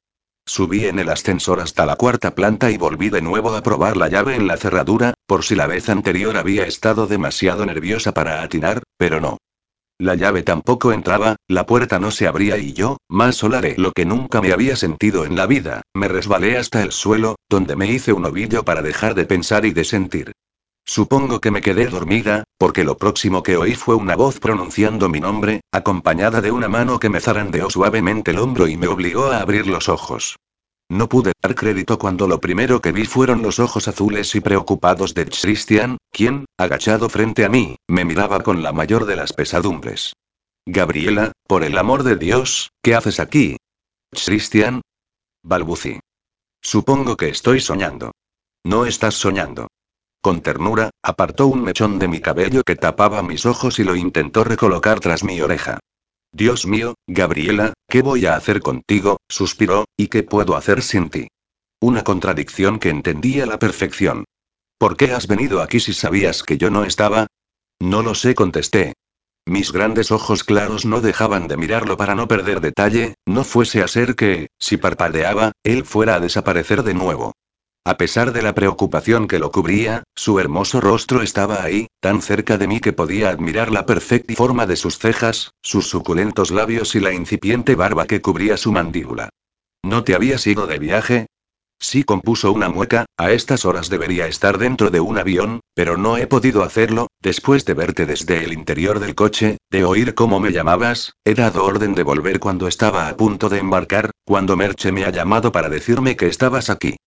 Subí en el ascensor hasta la cuarta planta y volví de nuevo a probar la llave en la cerradura, por si la vez anterior había estado demasiado nerviosa para atinar, pero no. La llave tampoco entraba, la puerta no se abría y yo, más sola de lo que nunca me había sentido en la vida, me resbalé hasta el suelo, donde me hice un ovillo para dejar de pensar y de sentir. Supongo que me quedé dormida, porque lo próximo que oí fue una voz pronunciando mi nombre, acompañada de una mano que me zarandeó suavemente el hombro y me obligó a abrir los ojos. No pude dar crédito cuando lo primero que vi fueron los ojos azules y preocupados de Christian, quien, agachado frente a mí, me miraba con la mayor de las pesadumbres. Gabriela, por el amor de Dios, ¿qué haces aquí? Christian. Balbucí. Supongo que estoy soñando. No estás soñando. Con ternura, apartó un mechón de mi cabello que tapaba mis ojos y lo intentó recolocar tras mi oreja. Dios mío, Gabriela, ¿qué voy a hacer contigo? suspiró, ¿y qué puedo hacer sin ti? Una contradicción que entendía a la perfección. ¿Por qué has venido aquí si sabías que yo no estaba? No lo sé, contesté. Mis grandes ojos claros no dejaban de mirarlo para no perder detalle, no fuese a ser que, si parpadeaba, él fuera a desaparecer de nuevo. A pesar de la preocupación que lo cubría, su hermoso rostro estaba ahí, tan cerca de mí que podía admirar la perfecta forma de sus cejas, sus suculentos labios y la incipiente barba que cubría su mandíbula. ¿No te habías ido de viaje? Sí compuso una mueca, a estas horas debería estar dentro de un avión, pero no he podido hacerlo, después de verte desde el interior del coche, de oír cómo me llamabas, he dado orden de volver cuando estaba a punto de embarcar, cuando Merche me ha llamado para decirme que estabas aquí.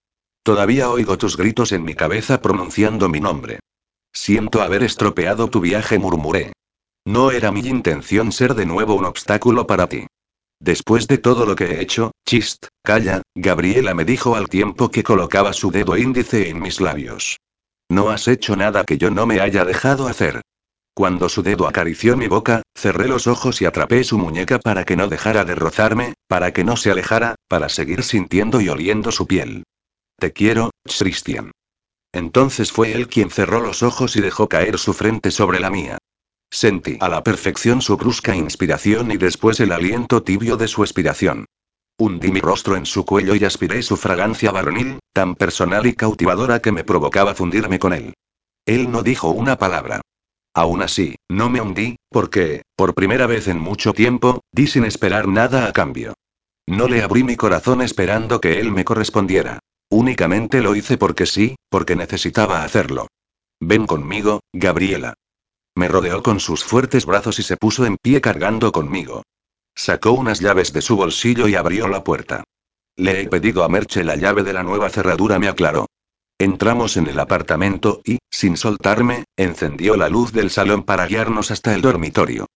Todavía oigo tus gritos en mi cabeza pronunciando mi nombre. Siento haber estropeado tu viaje, murmuré. No era mi intención ser de nuevo un obstáculo para ti. Después de todo lo que he hecho, chist, calla, Gabriela me dijo al tiempo que colocaba su dedo índice en mis labios. No has hecho nada que yo no me haya dejado hacer. Cuando su dedo acarició mi boca, cerré los ojos y atrapé su muñeca para que no dejara de rozarme, para que no se alejara, para seguir sintiendo y oliendo su piel. Te quiero, Christian. Entonces fue él quien cerró los ojos y dejó caer su frente sobre la mía. Sentí a la perfección su brusca inspiración y después el aliento tibio de su expiración. Hundí mi rostro en su cuello y aspiré su fragancia varonil, tan personal y cautivadora que me provocaba fundirme con él. Él no dijo una palabra. Aún así, no me hundí, porque, por primera vez en mucho tiempo, di sin esperar nada a cambio. No le abrí mi corazón esperando que él me correspondiera. Únicamente lo hice porque sí, porque necesitaba hacerlo. Ven conmigo, Gabriela. Me rodeó con sus fuertes brazos y se puso en pie cargando conmigo. Sacó unas llaves de su bolsillo y abrió la puerta. Le he pedido a Merche la llave de la nueva cerradura, me aclaró. Entramos en el apartamento y, sin soltarme, encendió la luz del salón para guiarnos hasta el dormitorio.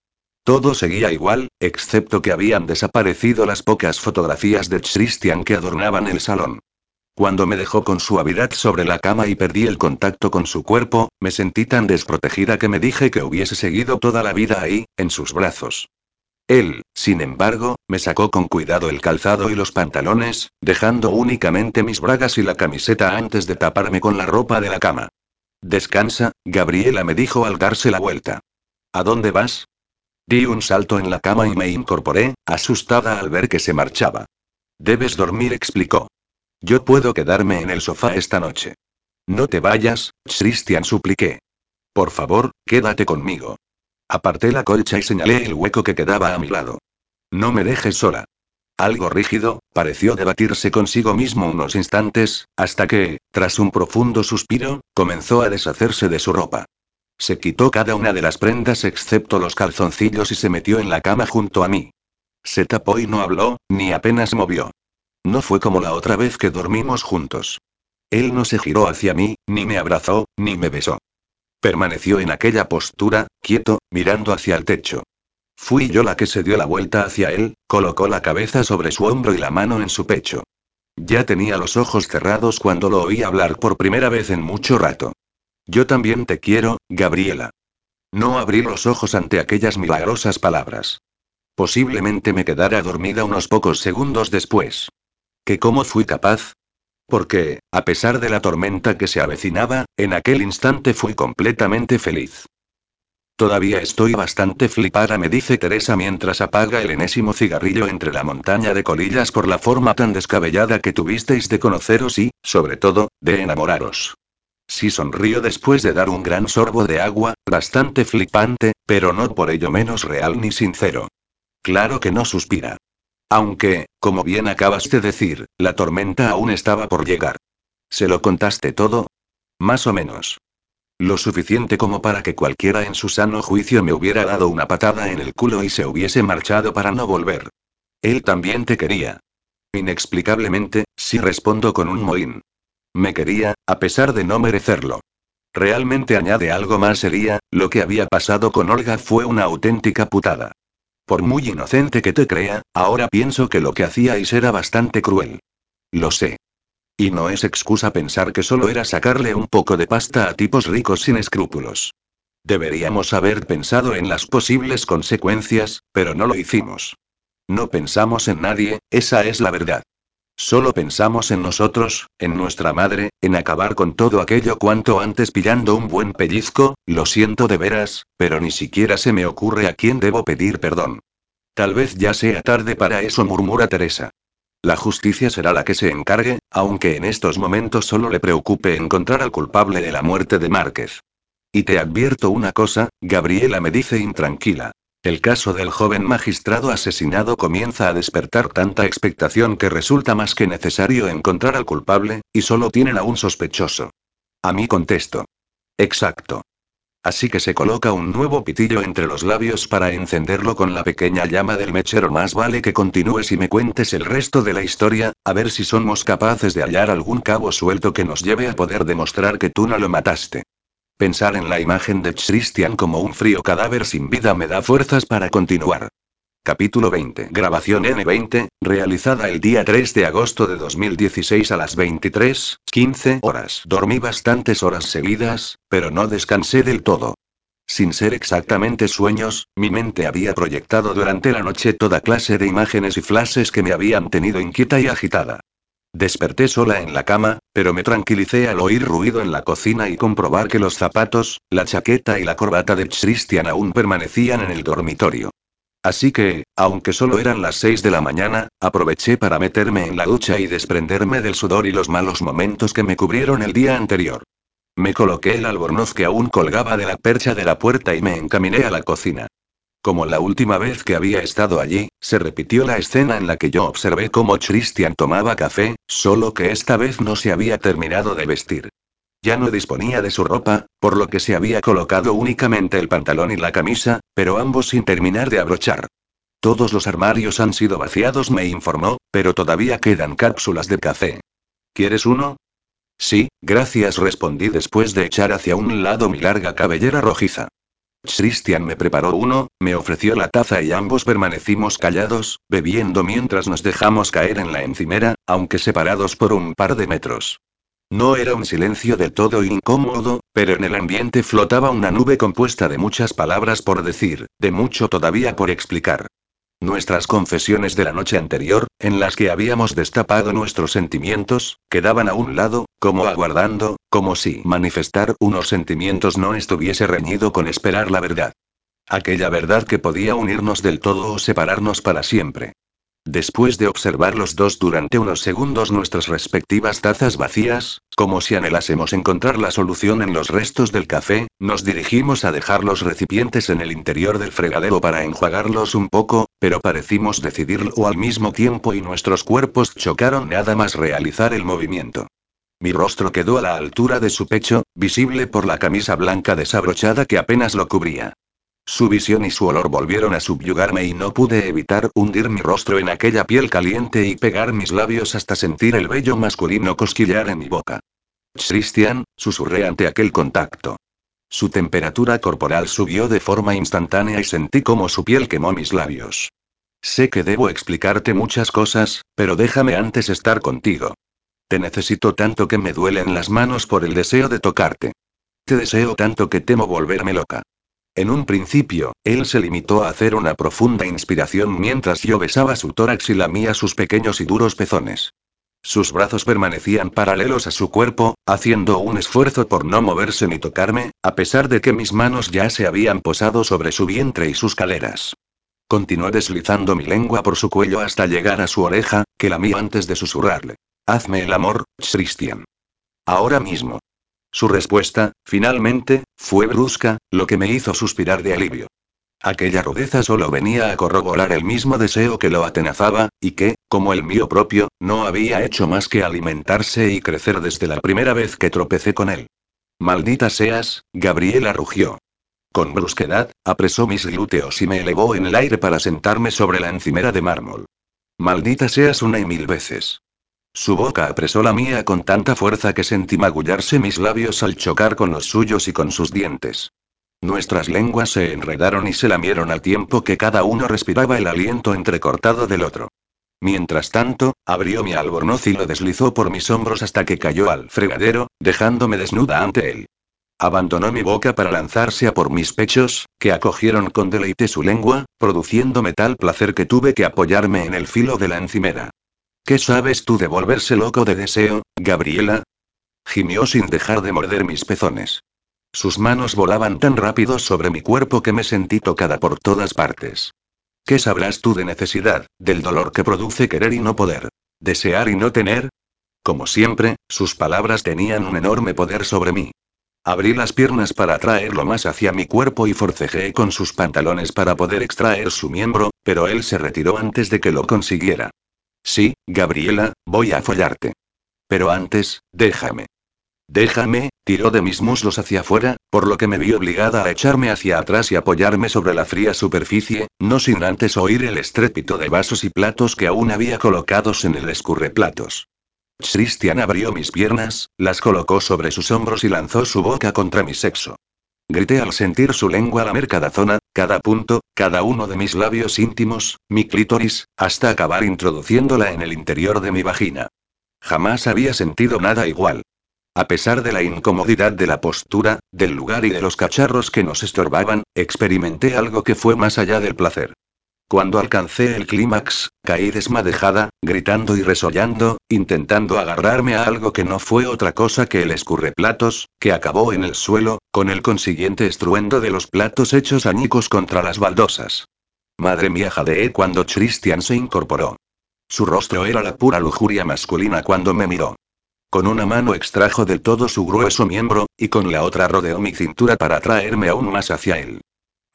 Todo seguía igual, excepto que habían desaparecido las pocas fotografías de Christian que adornaban el salón. Cuando me dejó con suavidad sobre la cama y perdí el contacto con su cuerpo, me sentí tan desprotegida que me dije que hubiese seguido toda la vida ahí, en sus brazos. Él, sin embargo, me sacó con cuidado el calzado y los pantalones, dejando únicamente mis bragas y la camiseta antes de taparme con la ropa de la cama. Descansa, Gabriela me dijo al darse la vuelta. ¿A dónde vas? Di un salto en la cama y me incorporé, asustada al ver que se marchaba. Debes dormir, explicó. Yo puedo quedarme en el sofá esta noche. No te vayas, Christian supliqué. Por favor, quédate conmigo. Aparté la colcha y señalé el hueco que quedaba a mi lado. No me dejes sola. Algo rígido, pareció debatirse consigo mismo unos instantes, hasta que, tras un profundo suspiro, comenzó a deshacerse de su ropa. Se quitó cada una de las prendas excepto los calzoncillos y se metió en la cama junto a mí. Se tapó y no habló, ni apenas movió. No fue como la otra vez que dormimos juntos. Él no se giró hacia mí, ni me abrazó, ni me besó. Permaneció en aquella postura, quieto, mirando hacia el techo. Fui yo la que se dio la vuelta hacia él, colocó la cabeza sobre su hombro y la mano en su pecho. Ya tenía los ojos cerrados cuando lo oí hablar por primera vez en mucho rato. Yo también te quiero, Gabriela. No abrí los ojos ante aquellas milagrosas palabras. Posiblemente me quedara dormida unos pocos segundos después que cómo fui capaz. Porque, a pesar de la tormenta que se avecinaba, en aquel instante fui completamente feliz. Todavía estoy bastante flipada, me dice Teresa mientras apaga el enésimo cigarrillo entre la montaña de colillas por la forma tan descabellada que tuvisteis de conoceros y, sobre todo, de enamoraros. Sí sonrío después de dar un gran sorbo de agua, bastante flipante, pero no por ello menos real ni sincero. Claro que no suspira. Aunque, como bien acabas de decir, la tormenta aún estaba por llegar. ¿Se lo contaste todo? Más o menos. Lo suficiente como para que cualquiera en su sano juicio me hubiera dado una patada en el culo y se hubiese marchado para no volver. Él también te quería. Inexplicablemente, sí respondo con un mohín. Me quería, a pesar de no merecerlo. Realmente añade algo más sería, lo que había pasado con Olga fue una auténtica putada. Por muy inocente que te crea, ahora pienso que lo que hacíais era bastante cruel. Lo sé. Y no es excusa pensar que solo era sacarle un poco de pasta a tipos ricos sin escrúpulos. Deberíamos haber pensado en las posibles consecuencias, pero no lo hicimos. No pensamos en nadie, esa es la verdad. Solo pensamos en nosotros, en nuestra madre, en acabar con todo aquello cuanto antes pillando un buen pellizco, lo siento de veras, pero ni siquiera se me ocurre a quién debo pedir perdón. Tal vez ya sea tarde para eso, murmura Teresa. La justicia será la que se encargue, aunque en estos momentos solo le preocupe encontrar al culpable de la muerte de Márquez. Y te advierto una cosa, Gabriela me dice intranquila. El caso del joven magistrado asesinado comienza a despertar tanta expectación que resulta más que necesario encontrar al culpable, y solo tienen a un sospechoso. A mí contesto. Exacto. Así que se coloca un nuevo pitillo entre los labios para encenderlo con la pequeña llama del mechero. Más vale que continúes y me cuentes el resto de la historia, a ver si somos capaces de hallar algún cabo suelto que nos lleve a poder demostrar que tú no lo mataste. Pensar en la imagen de Christian como un frío cadáver sin vida me da fuerzas para continuar. Capítulo 20. Grabación N20, realizada el día 3 de agosto de 2016 a las 23:15 horas. Dormí bastantes horas seguidas, pero no descansé del todo. Sin ser exactamente sueños, mi mente había proyectado durante la noche toda clase de imágenes y flashes que me habían tenido inquieta y agitada. Desperté sola en la cama, pero me tranquilicé al oír ruido en la cocina y comprobar que los zapatos, la chaqueta y la corbata de Christian aún permanecían en el dormitorio. Así que, aunque solo eran las 6 de la mañana, aproveché para meterme en la ducha y desprenderme del sudor y los malos momentos que me cubrieron el día anterior. Me coloqué el albornoz que aún colgaba de la percha de la puerta y me encaminé a la cocina. Como la última vez que había estado allí, se repitió la escena en la que yo observé cómo Christian tomaba café, solo que esta vez no se había terminado de vestir. Ya no disponía de su ropa, por lo que se había colocado únicamente el pantalón y la camisa, pero ambos sin terminar de abrochar. Todos los armarios han sido vaciados, me informó, pero todavía quedan cápsulas de café. ¿Quieres uno? Sí, gracias, respondí después de echar hacia un lado mi larga cabellera rojiza. Christian me preparó uno, me ofreció la taza y ambos permanecimos callados, bebiendo mientras nos dejamos caer en la encimera, aunque separados por un par de metros. No era un silencio del todo incómodo, pero en el ambiente flotaba una nube compuesta de muchas palabras por decir, de mucho todavía por explicar. Nuestras confesiones de la noche anterior, en las que habíamos destapado nuestros sentimientos, quedaban a un lado, como aguardando, como si manifestar unos sentimientos no estuviese reñido con esperar la verdad. Aquella verdad que podía unirnos del todo o separarnos para siempre. Después de observar los dos durante unos segundos nuestras respectivas tazas vacías, como si anhelásemos encontrar la solución en los restos del café, nos dirigimos a dejar los recipientes en el interior del fregadero para enjuagarlos un poco, pero parecimos decidirlo al mismo tiempo y nuestros cuerpos chocaron nada más realizar el movimiento. Mi rostro quedó a la altura de su pecho, visible por la camisa blanca desabrochada que apenas lo cubría. Su visión y su olor volvieron a subyugarme y no pude evitar hundir mi rostro en aquella piel caliente y pegar mis labios hasta sentir el vello masculino cosquillar en mi boca. Christian, susurré ante aquel contacto. Su temperatura corporal subió de forma instantánea y sentí como su piel quemó mis labios. Sé que debo explicarte muchas cosas, pero déjame antes estar contigo. Te necesito tanto que me duelen las manos por el deseo de tocarte. Te deseo tanto que temo volverme loca. En un principio, él se limitó a hacer una profunda inspiración mientras yo besaba su tórax y lamía sus pequeños y duros pezones. Sus brazos permanecían paralelos a su cuerpo, haciendo un esfuerzo por no moverse ni tocarme, a pesar de que mis manos ya se habían posado sobre su vientre y sus caleras. Continué deslizando mi lengua por su cuello hasta llegar a su oreja, que lamí antes de susurrarle. Hazme el amor, Christian. Ahora mismo. Su respuesta, finalmente, fue brusca, lo que me hizo suspirar de alivio. Aquella rudeza solo venía a corroborar el mismo deseo que lo atenazaba, y que, como el mío propio, no había hecho más que alimentarse y crecer desde la primera vez que tropecé con él. Maldita seas, Gabriela rugió. Con brusquedad, apresó mis glúteos y me elevó en el aire para sentarme sobre la encimera de mármol. Maldita seas una y mil veces. Su boca apresó la mía con tanta fuerza que sentí magullarse mis labios al chocar con los suyos y con sus dientes. Nuestras lenguas se enredaron y se lamieron al tiempo que cada uno respiraba el aliento entrecortado del otro. Mientras tanto, abrió mi albornoz y lo deslizó por mis hombros hasta que cayó al fregadero, dejándome desnuda ante él. Abandonó mi boca para lanzarse a por mis pechos, que acogieron con deleite su lengua, produciéndome tal placer que tuve que apoyarme en el filo de la encimera. ¿Qué sabes tú de volverse loco de deseo, Gabriela? Gimió sin dejar de morder mis pezones. Sus manos volaban tan rápido sobre mi cuerpo que me sentí tocada por todas partes. ¿Qué sabrás tú de necesidad, del dolor que produce querer y no poder? ¿Desear y no tener? Como siempre, sus palabras tenían un enorme poder sobre mí. Abrí las piernas para atraerlo más hacia mi cuerpo y forcejeé con sus pantalones para poder extraer su miembro, pero él se retiró antes de que lo consiguiera. Sí, Gabriela, voy a follarte. Pero antes, déjame. Déjame, tiró de mis muslos hacia afuera, por lo que me vi obligada a echarme hacia atrás y apoyarme sobre la fría superficie, no sin antes oír el estrépito de vasos y platos que aún había colocados en el escurreplatos. Christian abrió mis piernas, las colocó sobre sus hombros y lanzó su boca contra mi sexo. Grité al sentir su lengua lamer cada zona, cada punto, cada uno de mis labios íntimos, mi clítoris, hasta acabar introduciéndola en el interior de mi vagina. Jamás había sentido nada igual. A pesar de la incomodidad de la postura, del lugar y de los cacharros que nos estorbaban, experimenté algo que fue más allá del placer. Cuando alcancé el clímax, caí desmadejada, gritando y resollando, intentando agarrarme a algo que no fue otra cosa que el escurreplatos, que acabó en el suelo, con el consiguiente estruendo de los platos hechos añicos contra las baldosas. Madre mía, jadeé cuando Christian se incorporó. Su rostro era la pura lujuria masculina cuando me miró. Con una mano extrajo del todo su grueso miembro, y con la otra rodeó mi cintura para atraerme aún más hacia él.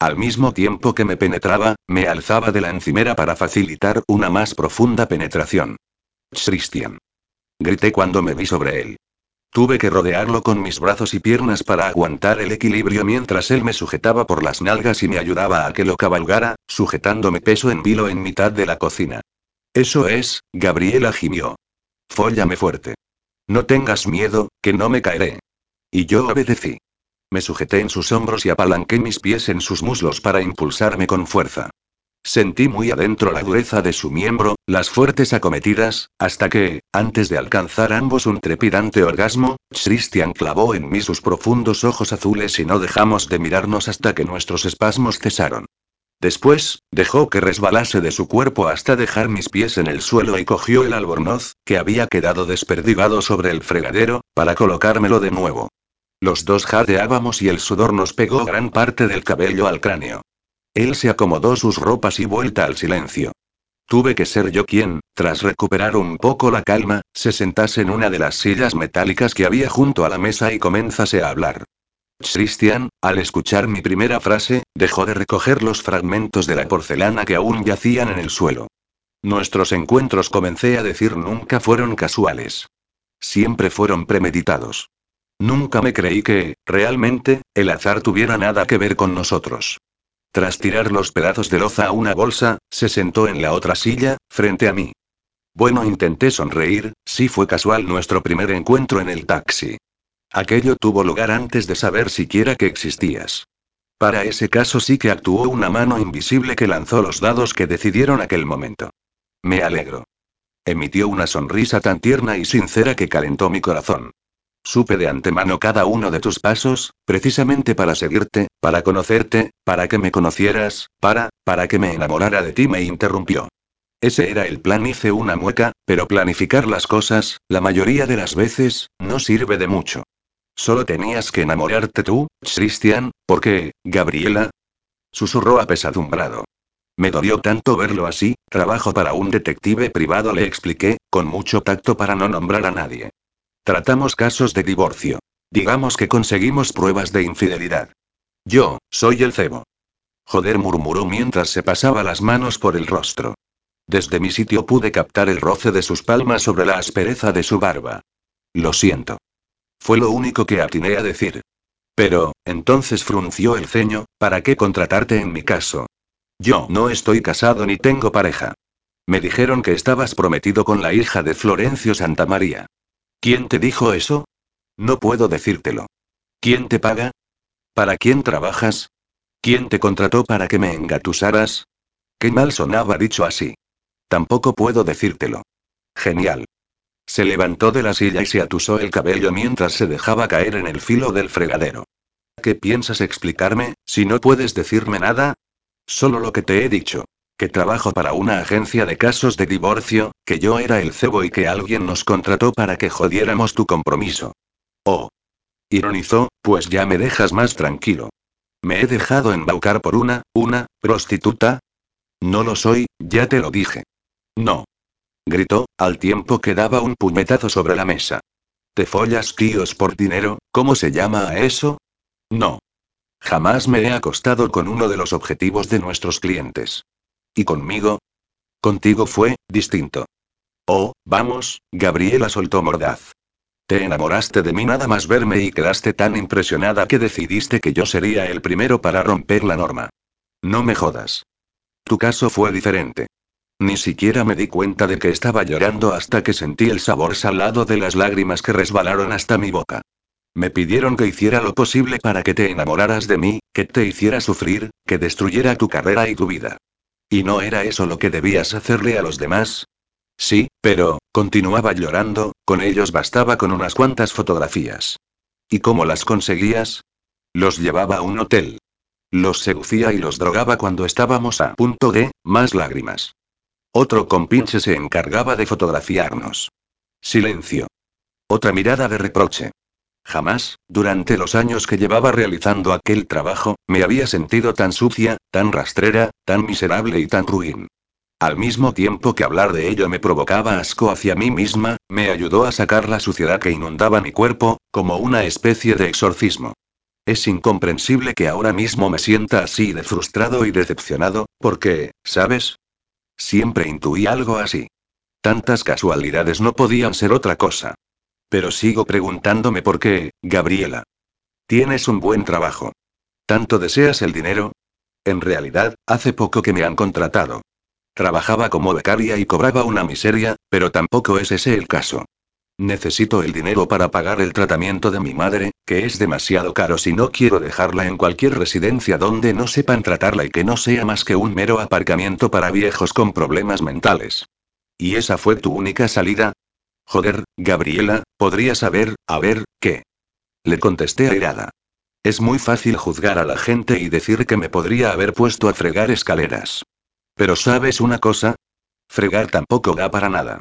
Al mismo tiempo que me penetraba, me alzaba de la encimera para facilitar una más profunda penetración. Christian. Grité cuando me vi sobre él. Tuve que rodearlo con mis brazos y piernas para aguantar el equilibrio mientras él me sujetaba por las nalgas y me ayudaba a que lo cabalgara, sujetándome peso en vilo en mitad de la cocina. Eso es, Gabriela gimió. Fóllame fuerte. No tengas miedo, que no me caeré. Y yo obedecí. Me sujeté en sus hombros y apalanqué mis pies en sus muslos para impulsarme con fuerza. Sentí muy adentro la dureza de su miembro, las fuertes acometidas, hasta que, antes de alcanzar ambos un trepidante orgasmo, Christian clavó en mí sus profundos ojos azules y no dejamos de mirarnos hasta que nuestros espasmos cesaron. Después, dejó que resbalase de su cuerpo hasta dejar mis pies en el suelo y cogió el albornoz, que había quedado desperdigado sobre el fregadero, para colocármelo de nuevo. Los dos jadeábamos y el sudor nos pegó gran parte del cabello al cráneo. Él se acomodó sus ropas y vuelta al silencio. Tuve que ser yo quien, tras recuperar un poco la calma, se sentase en una de las sillas metálicas que había junto a la mesa y comenzase a hablar. Christian, al escuchar mi primera frase, dejó de recoger los fragmentos de la porcelana que aún yacían en el suelo. Nuestros encuentros, comencé a decir, nunca fueron casuales. Siempre fueron premeditados. Nunca me creí que, realmente, el azar tuviera nada que ver con nosotros. Tras tirar los pedazos de loza a una bolsa, se sentó en la otra silla, frente a mí. Bueno, intenté sonreír, sí fue casual nuestro primer encuentro en el taxi. Aquello tuvo lugar antes de saber siquiera que existías. Para ese caso sí que actuó una mano invisible que lanzó los dados que decidieron aquel momento. Me alegro. Emitió una sonrisa tan tierna y sincera que calentó mi corazón. Supe de antemano cada uno de tus pasos, precisamente para seguirte, para conocerte, para que me conocieras, para, para que me enamorara de ti, me interrumpió. Ese era el plan, hice una mueca, pero planificar las cosas, la mayoría de las veces, no sirve de mucho. Solo tenías que enamorarte tú, Christian, porque, Gabriela. Susurró apesadumbrado. Me dolió tanto verlo así, trabajo para un detective privado, le expliqué, con mucho tacto para no nombrar a nadie. Tratamos casos de divorcio. Digamos que conseguimos pruebas de infidelidad. Yo, soy el cebo. Joder, murmuró mientras se pasaba las manos por el rostro. Desde mi sitio pude captar el roce de sus palmas sobre la aspereza de su barba. Lo siento. Fue lo único que atiné a decir. Pero, entonces frunció el ceño, ¿para qué contratarte en mi caso? Yo no estoy casado ni tengo pareja. Me dijeron que estabas prometido con la hija de Florencio Santamaría. ¿Quién te dijo eso? No puedo decírtelo. ¿Quién te paga? ¿Para quién trabajas? ¿Quién te contrató para que me engatusaras? Qué mal sonaba dicho así. Tampoco puedo decírtelo. Genial. Se levantó de la silla y se atusó el cabello mientras se dejaba caer en el filo del fregadero. ¿Qué piensas explicarme, si no puedes decirme nada? Solo lo que te he dicho que trabajo para una agencia de casos de divorcio, que yo era el cebo y que alguien nos contrató para que jodiéramos tu compromiso. Oh. Ironizó, pues ya me dejas más tranquilo. ¿Me he dejado embaucar por una, una, prostituta? No lo soy, ya te lo dije. No. Gritó, al tiempo que daba un puñetazo sobre la mesa. ¿Te follas tíos por dinero? ¿Cómo se llama a eso? No. Jamás me he acostado con uno de los objetivos de nuestros clientes. ¿Y conmigo? Contigo fue, distinto. Oh, vamos, Gabriela soltó mordaz. Te enamoraste de mí nada más verme y quedaste tan impresionada que decidiste que yo sería el primero para romper la norma. No me jodas. Tu caso fue diferente. Ni siquiera me di cuenta de que estaba llorando hasta que sentí el sabor salado de las lágrimas que resbalaron hasta mi boca. Me pidieron que hiciera lo posible para que te enamoraras de mí, que te hiciera sufrir, que destruyera tu carrera y tu vida. ¿Y no era eso lo que debías hacerle a los demás? Sí, pero, continuaba llorando, con ellos bastaba con unas cuantas fotografías. ¿Y cómo las conseguías? Los llevaba a un hotel. Los seducía y los drogaba cuando estábamos a punto de, más lágrimas. Otro compinche se encargaba de fotografiarnos. Silencio. Otra mirada de reproche. Jamás, durante los años que llevaba realizando aquel trabajo, me había sentido tan sucia, tan rastrera, tan miserable y tan ruin. Al mismo tiempo que hablar de ello me provocaba asco hacia mí misma, me ayudó a sacar la suciedad que inundaba mi cuerpo, como una especie de exorcismo. Es incomprensible que ahora mismo me sienta así de frustrado y decepcionado, porque, ¿sabes? Siempre intuí algo así. Tantas casualidades no podían ser otra cosa. Pero sigo preguntándome por qué, Gabriela. Tienes un buen trabajo. ¿Tanto deseas el dinero? En realidad, hace poco que me han contratado. Trabajaba como becaria y cobraba una miseria, pero tampoco es ese el caso. Necesito el dinero para pagar el tratamiento de mi madre, que es demasiado caro si no quiero dejarla en cualquier residencia donde no sepan tratarla y que no sea más que un mero aparcamiento para viejos con problemas mentales. ¿Y esa fue tu única salida? Joder, Gabriela, podrías saber, a ver, ¿qué? Le contesté airada. Es muy fácil juzgar a la gente y decir que me podría haber puesto a fregar escaleras. Pero ¿sabes una cosa? Fregar tampoco da para nada.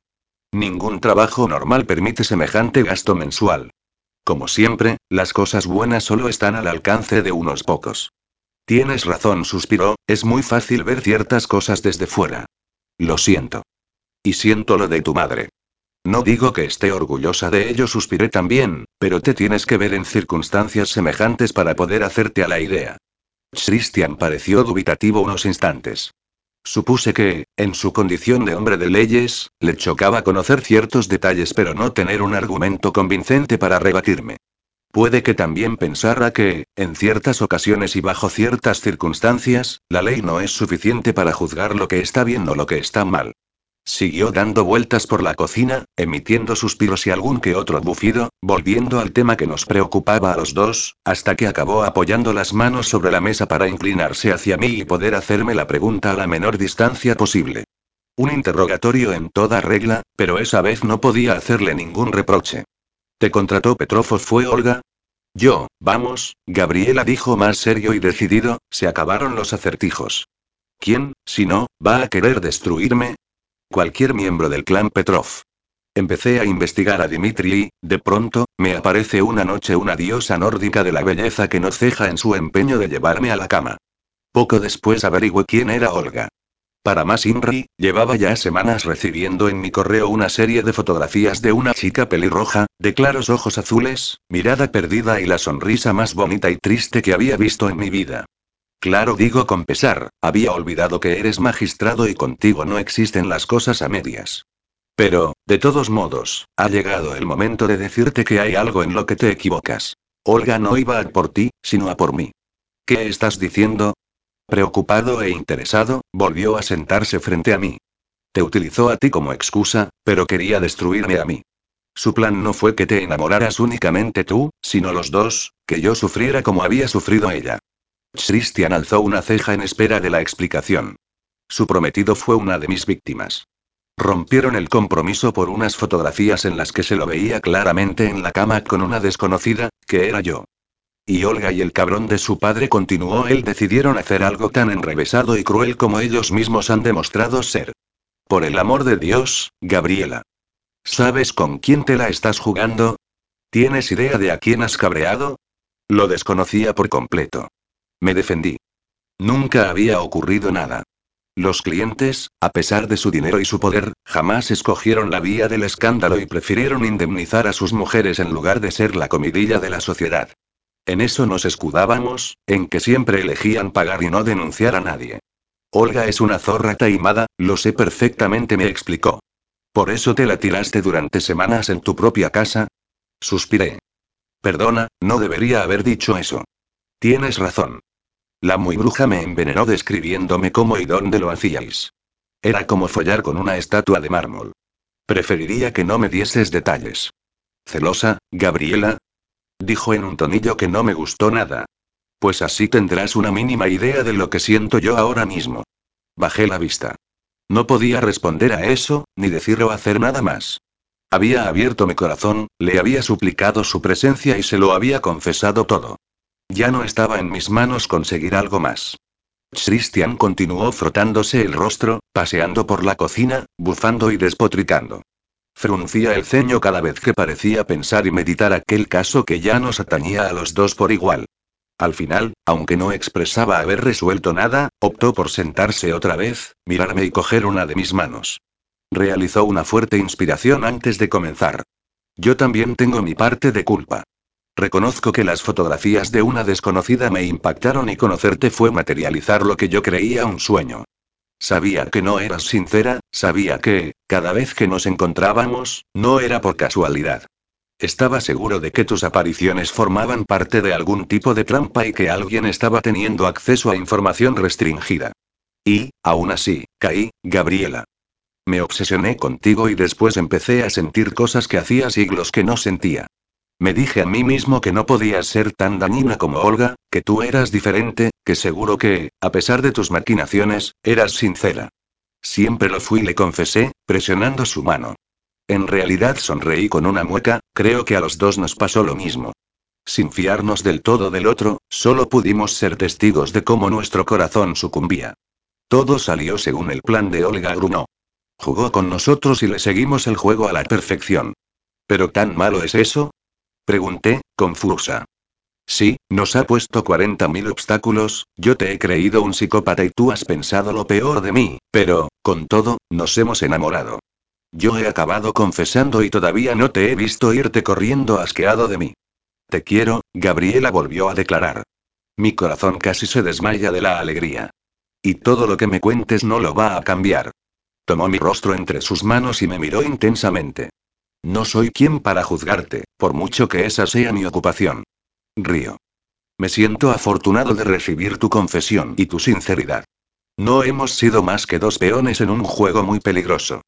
Ningún trabajo normal permite semejante gasto mensual. Como siempre, las cosas buenas solo están al alcance de unos pocos. Tienes razón, suspiró, es muy fácil ver ciertas cosas desde fuera. Lo siento. Y siento lo de tu madre. No digo que esté orgullosa de ello, suspiré también, pero te tienes que ver en circunstancias semejantes para poder hacerte a la idea. Christian pareció dubitativo unos instantes. Supuse que, en su condición de hombre de leyes, le chocaba conocer ciertos detalles pero no tener un argumento convincente para rebatirme. Puede que también pensara que, en ciertas ocasiones y bajo ciertas circunstancias, la ley no es suficiente para juzgar lo que está bien o lo que está mal. Siguió dando vueltas por la cocina, emitiendo suspiros y algún que otro bufido, volviendo al tema que nos preocupaba a los dos, hasta que acabó apoyando las manos sobre la mesa para inclinarse hacia mí y poder hacerme la pregunta a la menor distancia posible. Un interrogatorio en toda regla, pero esa vez no podía hacerle ningún reproche. ¿Te contrató Petrofo fue Olga? Yo, vamos, Gabriela dijo más serio y decidido, se acabaron los acertijos. ¿Quién, si no, va a querer destruirme? Cualquier miembro del clan Petrov. Empecé a investigar a Dimitri y, de pronto, me aparece una noche una diosa nórdica de la belleza que no ceja en su empeño de llevarme a la cama. Poco después averigüé quién era Olga. Para más Inri, llevaba ya semanas recibiendo en mi correo una serie de fotografías de una chica pelirroja, de claros ojos azules, mirada perdida y la sonrisa más bonita y triste que había visto en mi vida. Claro, digo con pesar, había olvidado que eres magistrado y contigo no existen las cosas a medias. Pero, de todos modos, ha llegado el momento de decirte que hay algo en lo que te equivocas. Olga no iba a por ti, sino a por mí. ¿Qué estás diciendo? Preocupado e interesado, volvió a sentarse frente a mí. Te utilizó a ti como excusa, pero quería destruirme a mí. Su plan no fue que te enamoraras únicamente tú, sino los dos, que yo sufriera como había sufrido ella. Christian alzó una ceja en espera de la explicación. Su prometido fue una de mis víctimas. Rompieron el compromiso por unas fotografías en las que se lo veía claramente en la cama con una desconocida, que era yo. Y Olga y el cabrón de su padre continuó él decidieron hacer algo tan enrevesado y cruel como ellos mismos han demostrado ser. Por el amor de Dios, Gabriela. ¿Sabes con quién te la estás jugando? ¿Tienes idea de a quién has cabreado? Lo desconocía por completo. Me defendí. Nunca había ocurrido nada. Los clientes, a pesar de su dinero y su poder, jamás escogieron la vía del escándalo y prefirieron indemnizar a sus mujeres en lugar de ser la comidilla de la sociedad. En eso nos escudábamos, en que siempre elegían pagar y no denunciar a nadie. Olga es una zorra taimada, lo sé perfectamente, me explicó. ¿Por eso te la tiraste durante semanas en tu propia casa? Suspiré. Perdona, no debería haber dicho eso. Tienes razón. La muy bruja me envenenó describiéndome cómo y dónde lo hacíais. Era como follar con una estatua de mármol. Preferiría que no me dieses detalles. ¿Celosa, Gabriela? Dijo en un tonillo que no me gustó nada. Pues así tendrás una mínima idea de lo que siento yo ahora mismo. Bajé la vista. No podía responder a eso, ni decir o hacer nada más. Había abierto mi corazón, le había suplicado su presencia y se lo había confesado todo. Ya no estaba en mis manos conseguir algo más. Christian continuó frotándose el rostro, paseando por la cocina, bufando y despotricando. Fruncía el ceño cada vez que parecía pensar y meditar aquel caso que ya nos atañía a los dos por igual. Al final, aunque no expresaba haber resuelto nada, optó por sentarse otra vez, mirarme y coger una de mis manos. Realizó una fuerte inspiración antes de comenzar. Yo también tengo mi parte de culpa. Reconozco que las fotografías de una desconocida me impactaron y conocerte fue materializar lo que yo creía un sueño. Sabía que no eras sincera, sabía que, cada vez que nos encontrábamos, no era por casualidad. Estaba seguro de que tus apariciones formaban parte de algún tipo de trampa y que alguien estaba teniendo acceso a información restringida. Y, aún así, caí, Gabriela. Me obsesioné contigo y después empecé a sentir cosas que hacía siglos que no sentía. Me dije a mí mismo que no podías ser tan dañina como Olga, que tú eras diferente, que seguro que, a pesar de tus maquinaciones, eras sincera. Siempre lo fui, le confesé, presionando su mano. En realidad sonreí con una mueca, creo que a los dos nos pasó lo mismo. Sin fiarnos del todo del otro, solo pudimos ser testigos de cómo nuestro corazón sucumbía. Todo salió según el plan de Olga Gruno. Jugó con nosotros y le seguimos el juego a la perfección. ¿Pero tan malo es eso? Pregunté, confusa. Sí, nos ha puesto 40.000 obstáculos, yo te he creído un psicópata y tú has pensado lo peor de mí, pero, con todo, nos hemos enamorado. Yo he acabado confesando y todavía no te he visto irte corriendo asqueado de mí. Te quiero, Gabriela volvió a declarar. Mi corazón casi se desmaya de la alegría. Y todo lo que me cuentes no lo va a cambiar. Tomó mi rostro entre sus manos y me miró intensamente. No soy quien para juzgarte, por mucho que esa sea mi ocupación. Río. Me siento afortunado de recibir tu confesión y tu sinceridad. No hemos sido más que dos peones en un juego muy peligroso.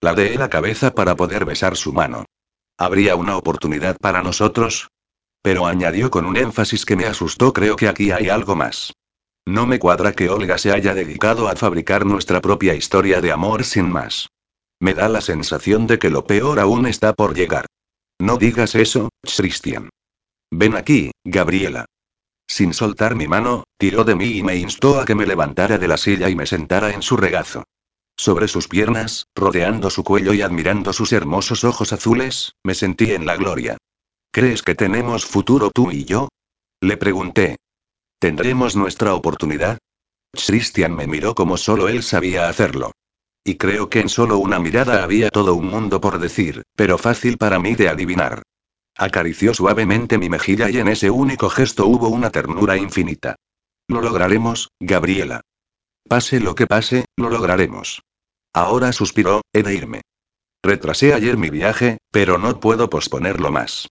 La de la cabeza para poder besar su mano. ¿Habría una oportunidad para nosotros? Pero añadió con un énfasis que me asustó, creo que aquí hay algo más. No me cuadra que Olga se haya dedicado a fabricar nuestra propia historia de amor sin más. Me da la sensación de que lo peor aún está por llegar. No digas eso, Christian. Ven aquí, Gabriela. Sin soltar mi mano, tiró de mí y me instó a que me levantara de la silla y me sentara en su regazo. Sobre sus piernas, rodeando su cuello y admirando sus hermosos ojos azules, me sentí en la gloria. ¿Crees que tenemos futuro tú y yo? Le pregunté. ¿Tendremos nuestra oportunidad? Christian me miró como solo él sabía hacerlo. Y creo que en solo una mirada había todo un mundo por decir, pero fácil para mí de adivinar. Acarició suavemente mi mejilla y en ese único gesto hubo una ternura infinita. Lo lograremos, Gabriela. Pase lo que pase, lo lograremos. Ahora suspiró, he de irme. Retrasé ayer mi viaje, pero no puedo posponerlo más.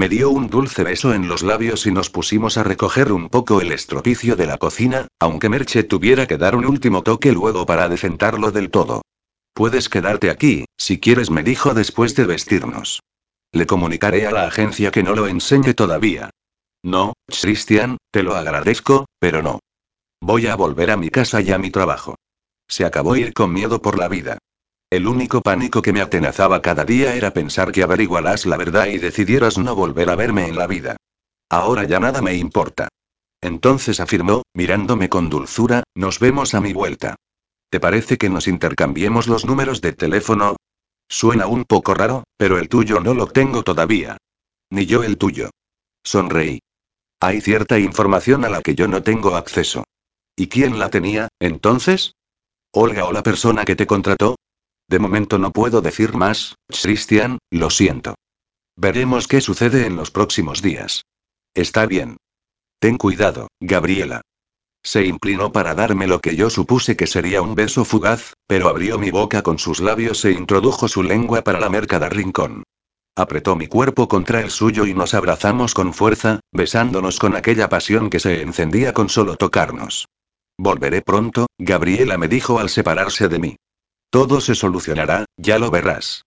Me dio un dulce beso en los labios y nos pusimos a recoger un poco el estropicio de la cocina, aunque Merche tuviera que dar un último toque luego para decentarlo del todo. Puedes quedarte aquí, si quieres, me dijo después de vestirnos. Le comunicaré a la agencia que no lo enseñe todavía. No, Christian, te lo agradezco, pero no. Voy a volver a mi casa y a mi trabajo. Se acabó ir con miedo por la vida. El único pánico que me atenazaba cada día era pensar que averiguarás la verdad y decidieras no volver a verme en la vida. Ahora ya nada me importa. Entonces afirmó, mirándome con dulzura, nos vemos a mi vuelta. ¿Te parece que nos intercambiemos los números de teléfono? Suena un poco raro, pero el tuyo no lo tengo todavía. Ni yo el tuyo. Sonreí. Hay cierta información a la que yo no tengo acceso. ¿Y quién la tenía, entonces? ¿Olga o la persona que te contrató? De momento no puedo decir más, Christian, lo siento. Veremos qué sucede en los próximos días. Está bien. Ten cuidado, Gabriela. Se inclinó para darme lo que yo supuse que sería un beso fugaz, pero abrió mi boca con sus labios e introdujo su lengua para lamer cada rincón. Apretó mi cuerpo contra el suyo y nos abrazamos con fuerza, besándonos con aquella pasión que se encendía con solo tocarnos. Volveré pronto, Gabriela me dijo al separarse de mí. Todo se solucionará, ya lo verás.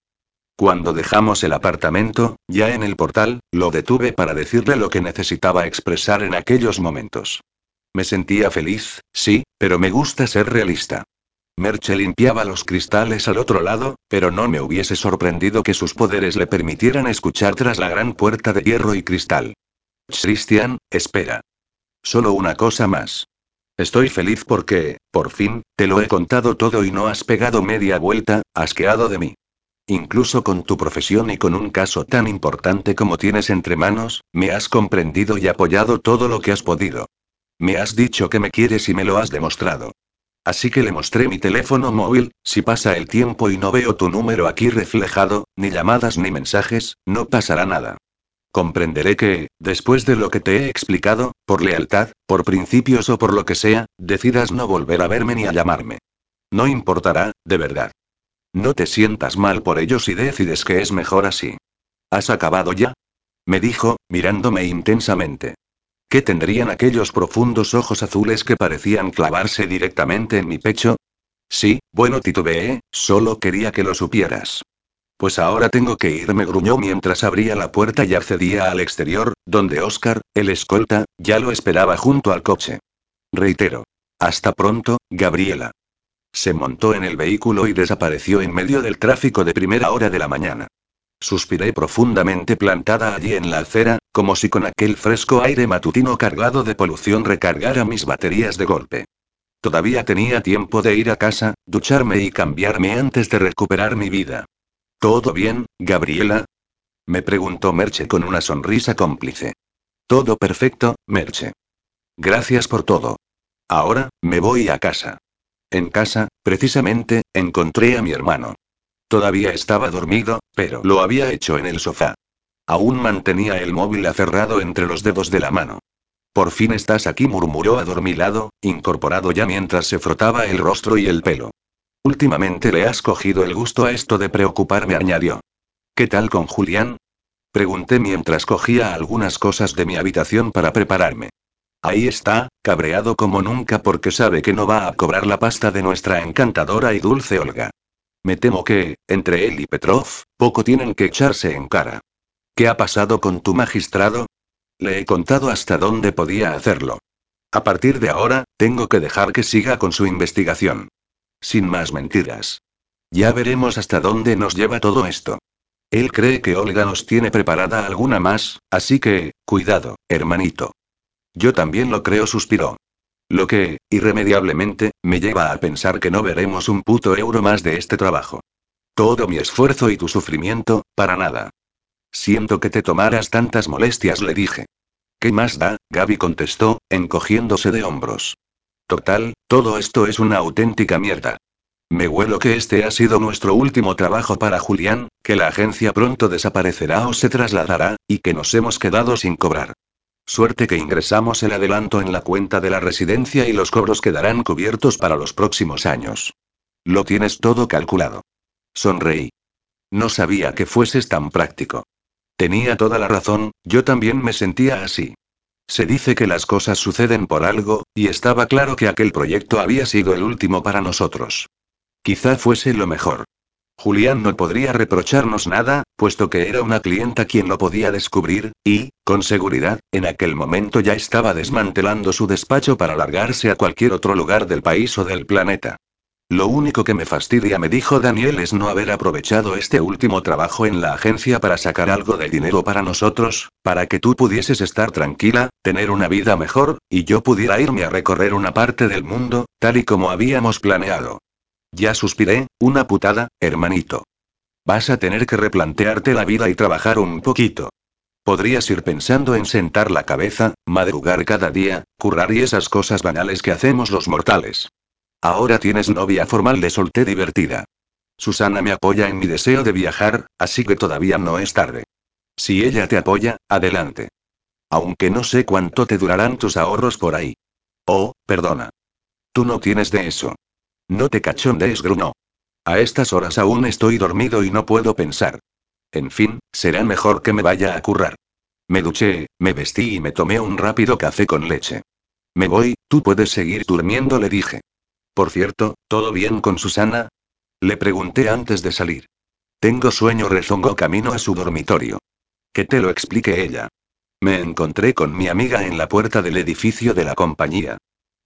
Cuando dejamos el apartamento, ya en el portal, lo detuve para decirle lo que necesitaba expresar en aquellos momentos. Me sentía feliz, sí, pero me gusta ser realista. Merche limpiaba los cristales al otro lado, pero no me hubiese sorprendido que sus poderes le permitieran escuchar tras la gran puerta de hierro y cristal. Christian, espera. Solo una cosa más. Estoy feliz porque, por fin, te lo he contado todo y no has pegado media vuelta, asqueado de mí. Incluso con tu profesión y con un caso tan importante como tienes entre manos, me has comprendido y apoyado todo lo que has podido. Me has dicho que me quieres y me lo has demostrado. Así que le mostré mi teléfono móvil, si pasa el tiempo y no veo tu número aquí reflejado, ni llamadas ni mensajes, no pasará nada. Comprenderé que, después de lo que te he explicado, por lealtad, por principios o por lo que sea, decidas no volver a verme ni a llamarme. No importará, de verdad. No te sientas mal por ello si decides que es mejor así. ¿Has acabado ya? Me dijo, mirándome intensamente. ¿Qué tendrían aquellos profundos ojos azules que parecían clavarse directamente en mi pecho? Sí, bueno, titubeé, solo quería que lo supieras. Pues ahora tengo que irme, gruñó mientras abría la puerta y accedía al exterior, donde Oscar, el escolta, ya lo esperaba junto al coche. Reitero. Hasta pronto, Gabriela. Se montó en el vehículo y desapareció en medio del tráfico de primera hora de la mañana. Suspiré profundamente plantada allí en la acera, como si con aquel fresco aire matutino cargado de polución recargara mis baterías de golpe. Todavía tenía tiempo de ir a casa, ducharme y cambiarme antes de recuperar mi vida. ¿Todo bien, Gabriela? Me preguntó Merche con una sonrisa cómplice. Todo perfecto, Merche. Gracias por todo. Ahora, me voy a casa. En casa, precisamente, encontré a mi hermano. Todavía estaba dormido, pero lo había hecho en el sofá. Aún mantenía el móvil aferrado entre los dedos de la mano. Por fin estás aquí, murmuró adormilado, incorporado ya mientras se frotaba el rostro y el pelo. Últimamente le has cogido el gusto a esto de preocuparme, añadió. ¿Qué tal con Julián? Pregunté mientras cogía algunas cosas de mi habitación para prepararme. Ahí está, cabreado como nunca porque sabe que no va a cobrar la pasta de nuestra encantadora y dulce Olga. Me temo que, entre él y Petrov, poco tienen que echarse en cara. ¿Qué ha pasado con tu magistrado? Le he contado hasta dónde podía hacerlo. A partir de ahora, tengo que dejar que siga con su investigación. Sin más mentiras. Ya veremos hasta dónde nos lleva todo esto. Él cree que Olga nos tiene preparada alguna más, así que, cuidado, hermanito. Yo también lo creo, suspiró. Lo que, irremediablemente, me lleva a pensar que no veremos un puto euro más de este trabajo. Todo mi esfuerzo y tu sufrimiento, para nada. Siento que te tomaras tantas molestias, le dije. ¿Qué más da? Gaby contestó, encogiéndose de hombros. Total, todo esto es una auténtica mierda. Me huelo que este ha sido nuestro último trabajo para Julián, que la agencia pronto desaparecerá o se trasladará, y que nos hemos quedado sin cobrar. Suerte que ingresamos el adelanto en la cuenta de la residencia y los cobros quedarán cubiertos para los próximos años. Lo tienes todo calculado. Sonreí. No sabía que fueses tan práctico. Tenía toda la razón, yo también me sentía así. Se dice que las cosas suceden por algo, y estaba claro que aquel proyecto había sido el último para nosotros. Quizá fuese lo mejor. Julián no podría reprocharnos nada, puesto que era una clienta quien lo podía descubrir, y, con seguridad, en aquel momento ya estaba desmantelando su despacho para largarse a cualquier otro lugar del país o del planeta. Lo único que me fastidia, me dijo Daniel, es no haber aprovechado este último trabajo en la agencia para sacar algo de dinero para nosotros, para que tú pudieses estar tranquila, tener una vida mejor, y yo pudiera irme a recorrer una parte del mundo, tal y como habíamos planeado. Ya suspiré, una putada, hermanito. Vas a tener que replantearte la vida y trabajar un poquito. Podrías ir pensando en sentar la cabeza, madrugar cada día, currar y esas cosas banales que hacemos los mortales. Ahora tienes novia formal, le solté divertida. Susana me apoya en mi deseo de viajar, así que todavía no es tarde. Si ella te apoya, adelante. Aunque no sé cuánto te durarán tus ahorros por ahí. Oh, perdona. Tú no tienes de eso. No te cachondees, grunó. A estas horas aún estoy dormido y no puedo pensar. En fin, será mejor que me vaya a currar. Me duché, me vestí y me tomé un rápido café con leche. Me voy, tú puedes seguir durmiendo, le dije. Por cierto, ¿todo bien con Susana? Le pregunté antes de salir. Tengo sueño, rezongó camino a su dormitorio. Que te lo explique ella. Me encontré con mi amiga en la puerta del edificio de la compañía.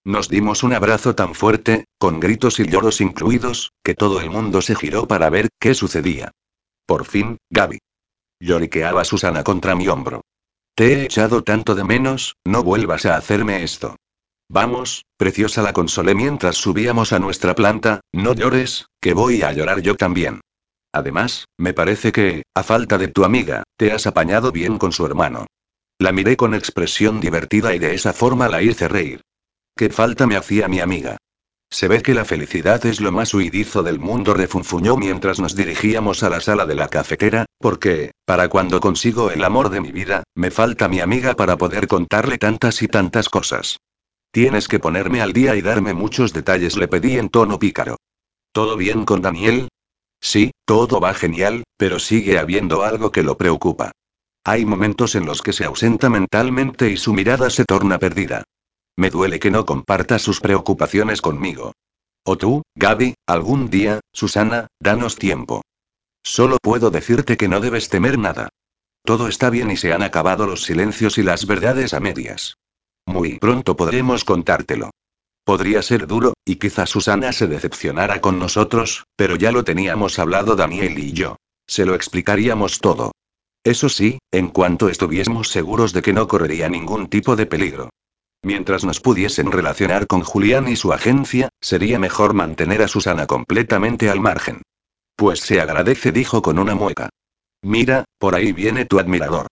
Nos dimos un abrazo tan fuerte, con gritos y lloros incluidos, que todo el mundo se giró para ver qué sucedía. Por fin, Gaby. Lloriqueaba Susana contra mi hombro. Te he echado tanto de menos, no vuelvas a hacerme esto. Vamos, preciosa, la consolé mientras subíamos a nuestra planta, no llores, que voy a llorar yo también. Además, me parece que, a falta de tu amiga, te has apañado bien con su hermano. La miré con expresión divertida y de esa forma la hice reír. ¿Qué falta me hacía mi amiga? Se ve que la felicidad es lo más huidizo del mundo, refunfuñó mientras nos dirigíamos a la sala de la cafetera, porque, para cuando consigo el amor de mi vida, me falta mi amiga para poder contarle tantas y tantas cosas. Tienes que ponerme al día y darme muchos detalles, le pedí en tono pícaro. ¿Todo bien con Daniel? Sí, todo va genial, pero sigue habiendo algo que lo preocupa. Hay momentos en los que se ausenta mentalmente y su mirada se torna perdida. Me duele que no comparta sus preocupaciones conmigo. O tú, Gaby, algún día, Susana, danos tiempo. Solo puedo decirte que no debes temer nada. Todo está bien y se han acabado los silencios y las verdades a medias. Muy pronto podremos contártelo. Podría ser duro, y quizá Susana se decepcionara con nosotros, pero ya lo teníamos hablado Daniel y yo. Se lo explicaríamos todo. Eso sí, en cuanto estuviésemos seguros de que no correría ningún tipo de peligro. Mientras nos pudiesen relacionar con Julián y su agencia, sería mejor mantener a Susana completamente al margen. Pues se agradece, dijo con una mueca. Mira, por ahí viene tu admirador.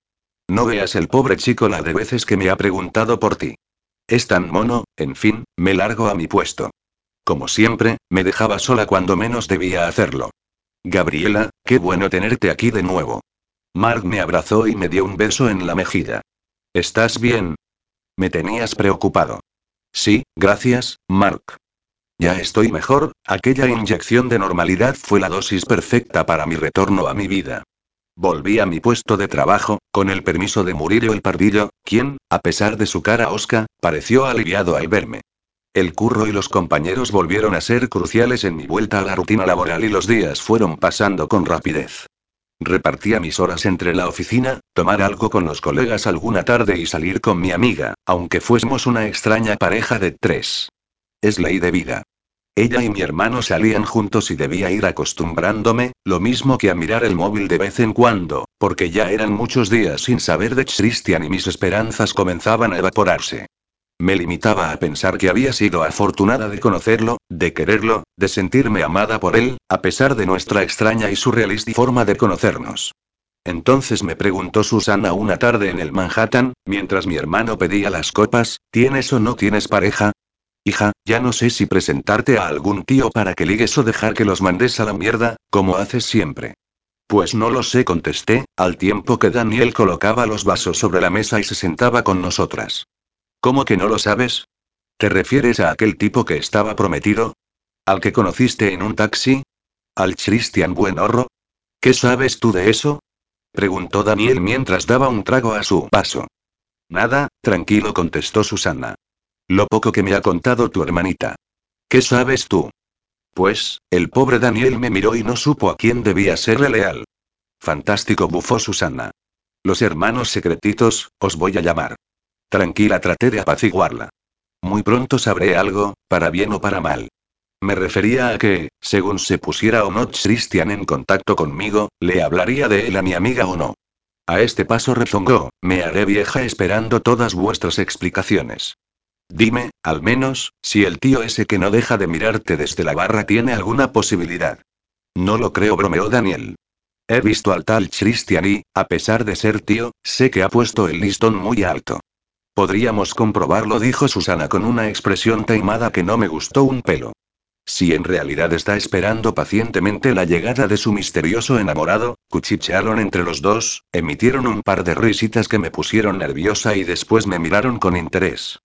No veas el pobre chico la de veces que me ha preguntado por ti. Es tan mono, en fin, me largo a mi puesto. Como siempre, me dejaba sola cuando menos debía hacerlo. Gabriela, qué bueno tenerte aquí de nuevo. Mark me abrazó y me dio un beso en la mejilla. ¿Estás bien? Me tenías preocupado. Sí, gracias, Mark. Ya estoy mejor, aquella inyección de normalidad fue la dosis perfecta para mi retorno a mi vida. Volví a mi puesto de trabajo, con el permiso de Murillo el Pardillo, quien, a pesar de su cara osca, pareció aliviado al verme. El curro y los compañeros volvieron a ser cruciales en mi vuelta a la rutina laboral y los días fueron pasando con rapidez. Repartía mis horas entre la oficina, tomar algo con los colegas alguna tarde y salir con mi amiga, aunque fuésemos una extraña pareja de tres. Es ley de vida. Ella y mi hermano salían juntos y debía ir acostumbrándome, lo mismo que a mirar el móvil de vez en cuando, porque ya eran muchos días sin saber de Christian y mis esperanzas comenzaban a evaporarse. Me limitaba a pensar que había sido afortunada de conocerlo, de quererlo, de sentirme amada por él, a pesar de nuestra extraña y surrealista forma de conocernos. Entonces me preguntó Susana una tarde en el Manhattan, mientras mi hermano pedía las copas, ¿tienes o no tienes pareja? Hija, ya no sé si presentarte a algún tío para que ligues o dejar que los mandes a la mierda, como haces siempre. Pues no lo sé, contesté, al tiempo que Daniel colocaba los vasos sobre la mesa y se sentaba con nosotras. ¿Cómo que no lo sabes? ¿Te refieres a aquel tipo que estaba prometido? ¿Al que conociste en un taxi? ¿Al Christian Buenorro? ¿Qué sabes tú de eso? Preguntó Daniel mientras daba un trago a su vaso. Nada, tranquilo, contestó Susana. Lo poco que me ha contado tu hermanita. ¿Qué sabes tú? Pues, el pobre Daniel me miró y no supo a quién debía serle leal. Fantástico, bufó Susana. Los hermanos secretitos, os voy a llamar. Tranquila, traté de apaciguarla. Muy pronto sabré algo, para bien o para mal. Me refería a que, según se pusiera o no Christian en contacto conmigo, le hablaría de él a mi amiga o no. A este paso rezongó, me haré vieja esperando todas vuestras explicaciones. Dime, al menos, si el tío ese que no deja de mirarte desde la barra tiene alguna posibilidad. No lo creo, bromeó Daniel. He visto al tal Christian y, a pesar de ser tío, sé que ha puesto el listón muy alto. Podríamos comprobarlo, dijo Susana con una expresión taimada que no me gustó un pelo. Si en realidad está esperando pacientemente la llegada de su misterioso enamorado, cuchichearon entre los dos, emitieron un par de risitas que me pusieron nerviosa y después me miraron con interés.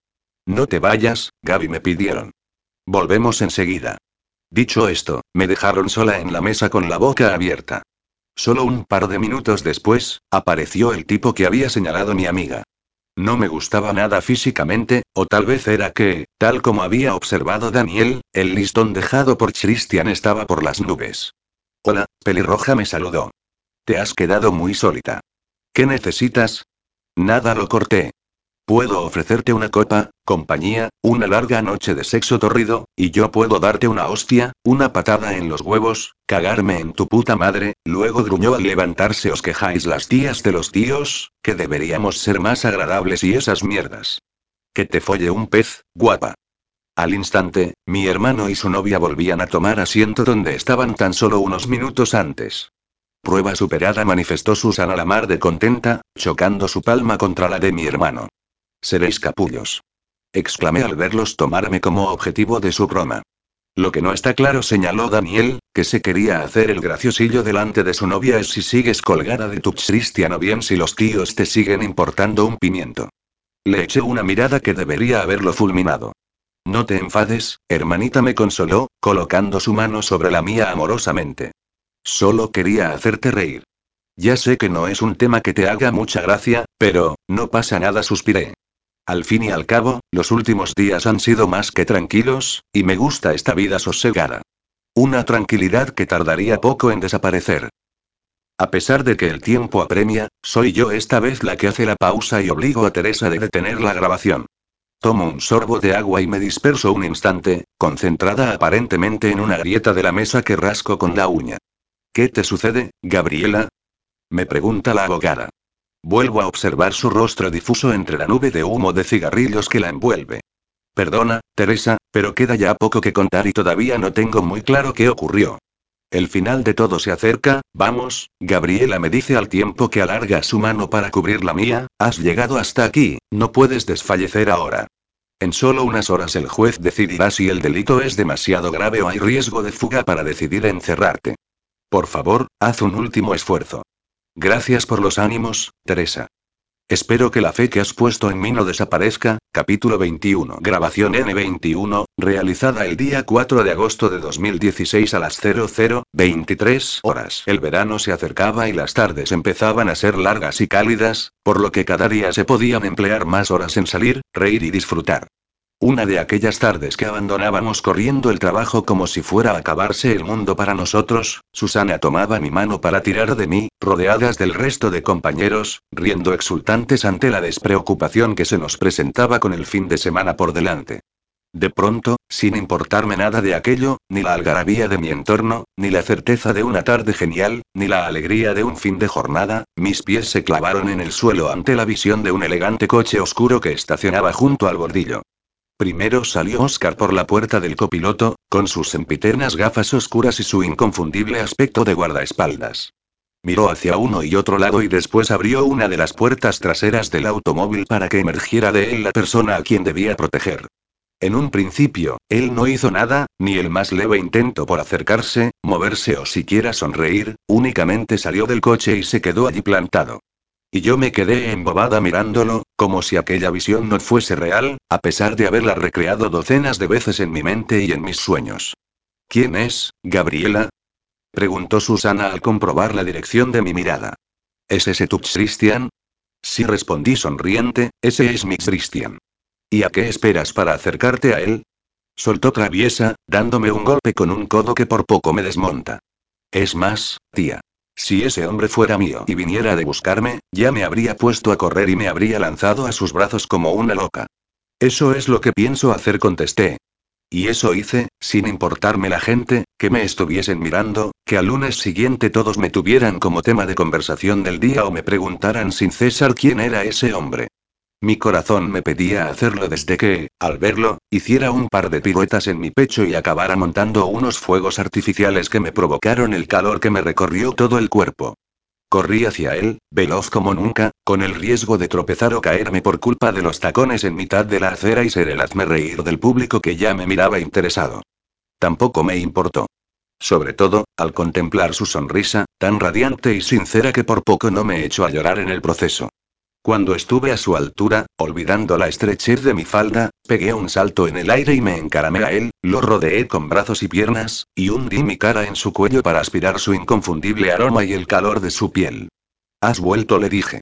No te vayas, Gaby me pidieron. Volvemos enseguida. Dicho esto, me dejaron sola en la mesa con la boca abierta. Solo un par de minutos después, apareció el tipo que había señalado mi amiga. No me gustaba nada físicamente, o tal vez era que, tal como había observado Daniel, el listón dejado por Christian estaba por las nubes. Hola, pelirroja me saludó. Te has quedado muy sólita. ¿Qué necesitas? Nada lo corté. Puedo ofrecerte una copa, compañía, una larga noche de sexo torrido, y yo puedo darte una hostia, una patada en los huevos, cagarme en tu puta madre, luego gruñó al levantarse os quejáis las tías de los tíos, que deberíamos ser más agradables y esas mierdas. Que te folle un pez, guapa. Al instante, mi hermano y su novia volvían a tomar asiento donde estaban tan solo unos minutos antes. Prueba superada, manifestó Susana la mar de contenta, chocando su palma contra la de mi hermano. Seréis capullos. Exclamé al verlos tomarme como objetivo de su broma. Lo que no está claro, señaló Daniel, que se quería hacer el graciosillo delante de su novia es si sigues colgada de tu cristiano bien si los tíos te siguen importando un pimiento. Le eché una mirada que debería haberlo fulminado. No te enfades, hermanita me consoló, colocando su mano sobre la mía amorosamente. Solo quería hacerte reír. Ya sé que no es un tema que te haga mucha gracia, pero, no pasa nada, suspiré. Al fin y al cabo, los últimos días han sido más que tranquilos, y me gusta esta vida sosegada. Una tranquilidad que tardaría poco en desaparecer. A pesar de que el tiempo apremia, soy yo esta vez la que hace la pausa y obligo a Teresa de detener la grabación. Tomo un sorbo de agua y me disperso un instante, concentrada aparentemente en una grieta de la mesa que rasco con la uña. ¿Qué te sucede, Gabriela? Me pregunta la abogada. Vuelvo a observar su rostro difuso entre la nube de humo de cigarrillos que la envuelve. Perdona, Teresa, pero queda ya poco que contar y todavía no tengo muy claro qué ocurrió. El final de todo se acerca, vamos, Gabriela me dice al tiempo que alarga su mano para cubrir la mía, has llegado hasta aquí, no puedes desfallecer ahora. En solo unas horas el juez decidirá si el delito es demasiado grave o hay riesgo de fuga para decidir encerrarte. Por favor, haz un último esfuerzo. Gracias por los ánimos, Teresa. Espero que la fe que has puesto en mí no desaparezca. Capítulo 21. Grabación N21, realizada el día 4 de agosto de 2016 a las 0023 horas. El verano se acercaba y las tardes empezaban a ser largas y cálidas, por lo que cada día se podían emplear más horas en salir, reír y disfrutar. Una de aquellas tardes que abandonábamos corriendo el trabajo como si fuera a acabarse el mundo para nosotros, Susana tomaba mi mano para tirar de mí, rodeadas del resto de compañeros, riendo exultantes ante la despreocupación que se nos presentaba con el fin de semana por delante. De pronto, sin importarme nada de aquello, ni la algarabía de mi entorno, ni la certeza de una tarde genial, ni la alegría de un fin de jornada, mis pies se clavaron en el suelo ante la visión de un elegante coche oscuro que estacionaba junto al bordillo. Primero salió Oscar por la puerta del copiloto, con sus sempiternas gafas oscuras y su inconfundible aspecto de guardaespaldas. Miró hacia uno y otro lado y después abrió una de las puertas traseras del automóvil para que emergiera de él la persona a quien debía proteger. En un principio, él no hizo nada, ni el más leve intento por acercarse, moverse o siquiera sonreír, únicamente salió del coche y se quedó allí plantado. Y yo me quedé embobada mirándolo, como si aquella visión no fuese real, a pesar de haberla recreado docenas de veces en mi mente y en mis sueños. ¿Quién es, Gabriela? preguntó Susana al comprobar la dirección de mi mirada. ¿Es ese tu Christian? Sí respondí sonriente, ese es mi Christian. ¿Y a qué esperas para acercarte a él? Soltó traviesa, dándome un golpe con un codo que por poco me desmonta. Es más, tía. Si ese hombre fuera mío y viniera de buscarme, ya me habría puesto a correr y me habría lanzado a sus brazos como una loca. Eso es lo que pienso hacer, contesté. Y eso hice, sin importarme la gente, que me estuviesen mirando, que al lunes siguiente todos me tuvieran como tema de conversación del día o me preguntaran sin cesar quién era ese hombre. Mi corazón me pedía hacerlo desde que, al verlo, hiciera un par de piruetas en mi pecho y acabara montando unos fuegos artificiales que me provocaron el calor que me recorrió todo el cuerpo. Corrí hacia él, veloz como nunca, con el riesgo de tropezar o caerme por culpa de los tacones en mitad de la acera y ser el hazme reír del público que ya me miraba interesado. Tampoco me importó. Sobre todo, al contemplar su sonrisa, tan radiante y sincera que por poco no me echó a llorar en el proceso. Cuando estuve a su altura, olvidando la estrechez de mi falda, pegué un salto en el aire y me encaramé a él, lo rodeé con brazos y piernas, y hundí mi cara en su cuello para aspirar su inconfundible aroma y el calor de su piel. Has vuelto, le dije.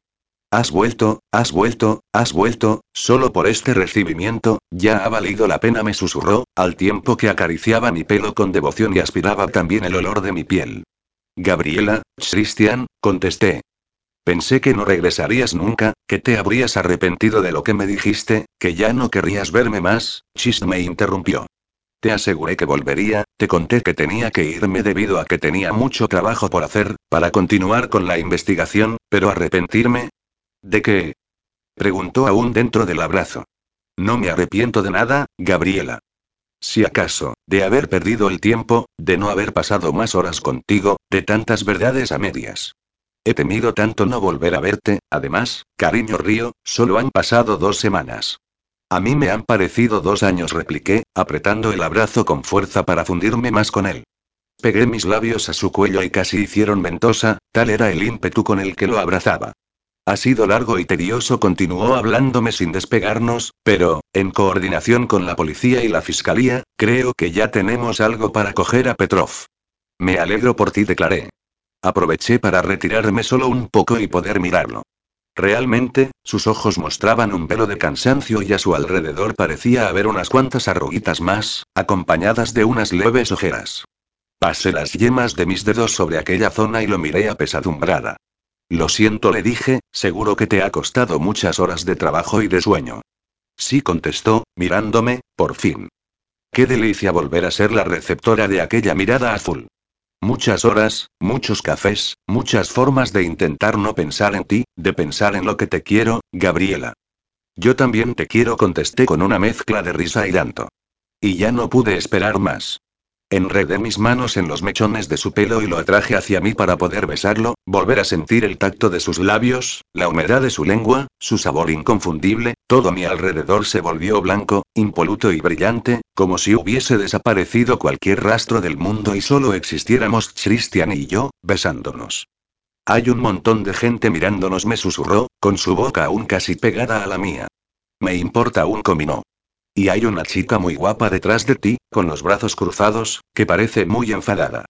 Has vuelto, has vuelto, has vuelto, solo por este recibimiento, ya ha valido la pena, me susurró, al tiempo que acariciaba mi pelo con devoción y aspiraba también el olor de mi piel. Gabriela, Christian, contesté. Pensé que no regresarías nunca, que te habrías arrepentido de lo que me dijiste, que ya no querrías verme más, Chist me interrumpió. Te aseguré que volvería, te conté que tenía que irme debido a que tenía mucho trabajo por hacer, para continuar con la investigación, pero arrepentirme, ¿De qué? Preguntó aún dentro del abrazo. No me arrepiento de nada, Gabriela. Si acaso, de haber perdido el tiempo, de no haber pasado más horas contigo, de tantas verdades a medias. He temido tanto no volver a verte, además, cariño río, solo han pasado dos semanas. A mí me han parecido dos años, repliqué, apretando el abrazo con fuerza para fundirme más con él. Pegué mis labios a su cuello y casi hicieron ventosa, tal era el ímpetu con el que lo abrazaba. Ha sido largo y tedioso, continuó hablándome sin despegarnos, pero, en coordinación con la policía y la fiscalía, creo que ya tenemos algo para coger a Petrov. Me alegro por ti, declaré. Aproveché para retirarme solo un poco y poder mirarlo. Realmente, sus ojos mostraban un velo de cansancio y a su alrededor parecía haber unas cuantas arruguitas más, acompañadas de unas leves ojeras. Pasé las yemas de mis dedos sobre aquella zona y lo miré apesadumbrada. Lo siento, le dije, seguro que te ha costado muchas horas de trabajo y de sueño. Sí contestó, mirándome, por fin. Qué delicia volver a ser la receptora de aquella mirada azul. Muchas horas, muchos cafés, muchas formas de intentar no pensar en ti, de pensar en lo que te quiero, Gabriela. Yo también te quiero, contesté con una mezcla de risa y llanto. Y ya no pude esperar más. Enredé mis manos en los mechones de su pelo y lo atraje hacia mí para poder besarlo, volver a sentir el tacto de sus labios, la humedad de su lengua, su sabor inconfundible, todo mi alrededor se volvió blanco, impoluto y brillante, como si hubiese desaparecido cualquier rastro del mundo y solo existiéramos Christian y yo, besándonos. Hay un montón de gente mirándonos, me susurró, con su boca aún casi pegada a la mía. Me importa un comino. Y hay una chica muy guapa detrás de ti, con los brazos cruzados, que parece muy enfadada.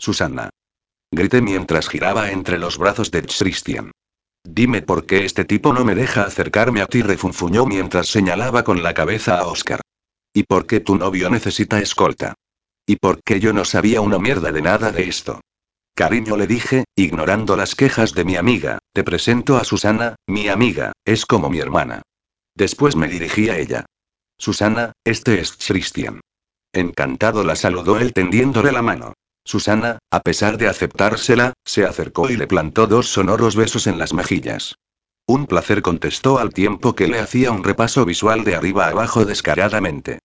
Susana. Grité mientras giraba entre los brazos de Christian. Dime por qué este tipo no me deja acercarme a ti, refunfuñó mientras señalaba con la cabeza a Oscar. ¿Y por qué tu novio necesita escolta? ¿Y por qué yo no sabía una mierda de nada de esto? Cariño le dije, ignorando las quejas de mi amiga, te presento a Susana, mi amiga, es como mi hermana. Después me dirigí a ella. Susana, este es Christian. Encantado la saludó él tendiéndole la mano. Susana, a pesar de aceptársela, se acercó y le plantó dos sonoros besos en las mejillas. Un placer contestó al tiempo que le hacía un repaso visual de arriba abajo descaradamente.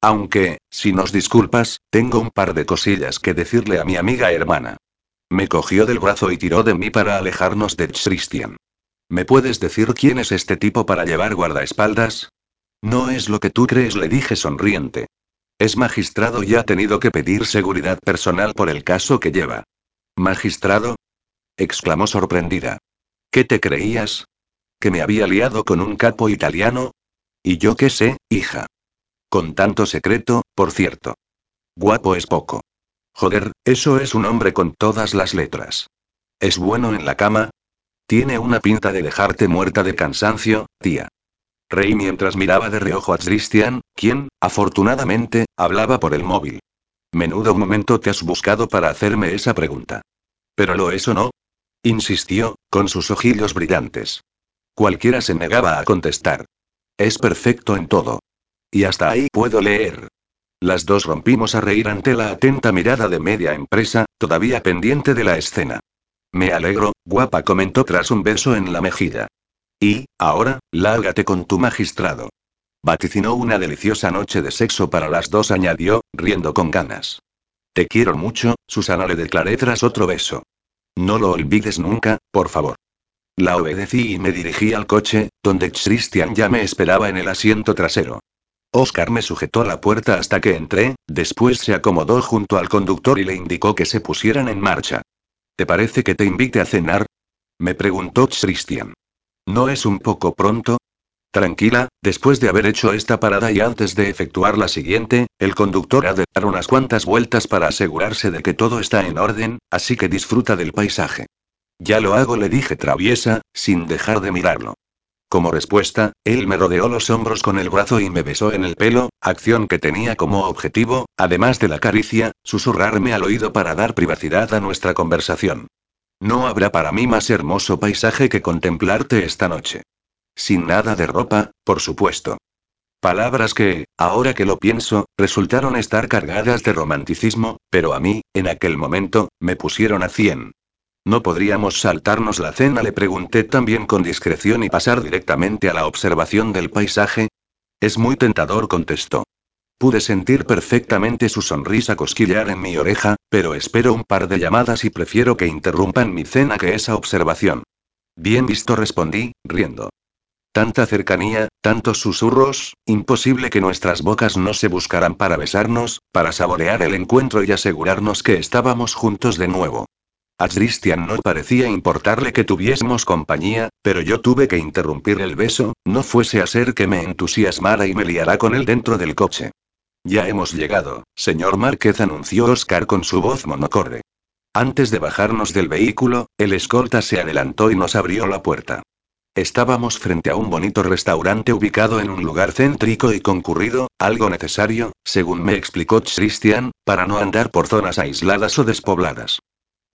Aunque, si nos disculpas, tengo un par de cosillas que decirle a mi amiga hermana. Me cogió del brazo y tiró de mí para alejarnos de Christian. ¿Me puedes decir quién es este tipo para llevar guardaespaldas? No es lo que tú crees, le dije sonriente. Es magistrado y ha tenido que pedir seguridad personal por el caso que lleva. ¿Magistrado? exclamó sorprendida. ¿Qué te creías? ¿Que me había liado con un capo italiano? ¿Y yo qué sé, hija? Con tanto secreto, por cierto. Guapo es poco. Joder, eso es un hombre con todas las letras. ¿Es bueno en la cama? Tiene una pinta de dejarte muerta de cansancio, tía. Reí mientras miraba de reojo a Christian, quien, afortunadamente, hablaba por el móvil. Menudo momento te has buscado para hacerme esa pregunta. Pero lo es o no? Insistió, con sus ojillos brillantes. Cualquiera se negaba a contestar. Es perfecto en todo. Y hasta ahí puedo leer. Las dos rompimos a reír ante la atenta mirada de media empresa, todavía pendiente de la escena. Me alegro, guapa comentó tras un beso en la mejilla. Y, ahora, lárgate con tu magistrado. Vaticinó una deliciosa noche de sexo para las dos, añadió, riendo con ganas. Te quiero mucho, Susana le declaré tras otro beso. No lo olvides nunca, por favor. La obedecí y me dirigí al coche, donde Christian ya me esperaba en el asiento trasero. Oscar me sujetó la puerta hasta que entré, después se acomodó junto al conductor y le indicó que se pusieran en marcha. ¿Te parece que te invite a cenar? Me preguntó Christian. ¿No es un poco pronto? Tranquila, después de haber hecho esta parada y antes de efectuar la siguiente, el conductor ha de dar unas cuantas vueltas para asegurarse de que todo está en orden, así que disfruta del paisaje. Ya lo hago, le dije traviesa, sin dejar de mirarlo. Como respuesta, él me rodeó los hombros con el brazo y me besó en el pelo, acción que tenía como objetivo, además de la caricia, susurrarme al oído para dar privacidad a nuestra conversación. No habrá para mí más hermoso paisaje que contemplarte esta noche. Sin nada de ropa, por supuesto. Palabras que, ahora que lo pienso, resultaron estar cargadas de romanticismo, pero a mí, en aquel momento, me pusieron a cien. ¿No podríamos saltarnos la cena? Le pregunté también con discreción y pasar directamente a la observación del paisaje. Es muy tentador, contestó. Pude sentir perfectamente su sonrisa cosquillar en mi oreja, pero espero un par de llamadas y prefiero que interrumpan mi cena que esa observación. Bien visto, respondí, riendo. Tanta cercanía, tantos susurros, imposible que nuestras bocas no se buscaran para besarnos, para saborear el encuentro y asegurarnos que estábamos juntos de nuevo. A Christian no parecía importarle que tuviésemos compañía, pero yo tuve que interrumpir el beso, no fuese a ser que me entusiasmara y me liara con él dentro del coche. Ya hemos llegado, señor Márquez anunció Oscar con su voz monocorde. Antes de bajarnos del vehículo, el escolta se adelantó y nos abrió la puerta. Estábamos frente a un bonito restaurante ubicado en un lugar céntrico y concurrido, algo necesario, según me explicó Christian, para no andar por zonas aisladas o despobladas.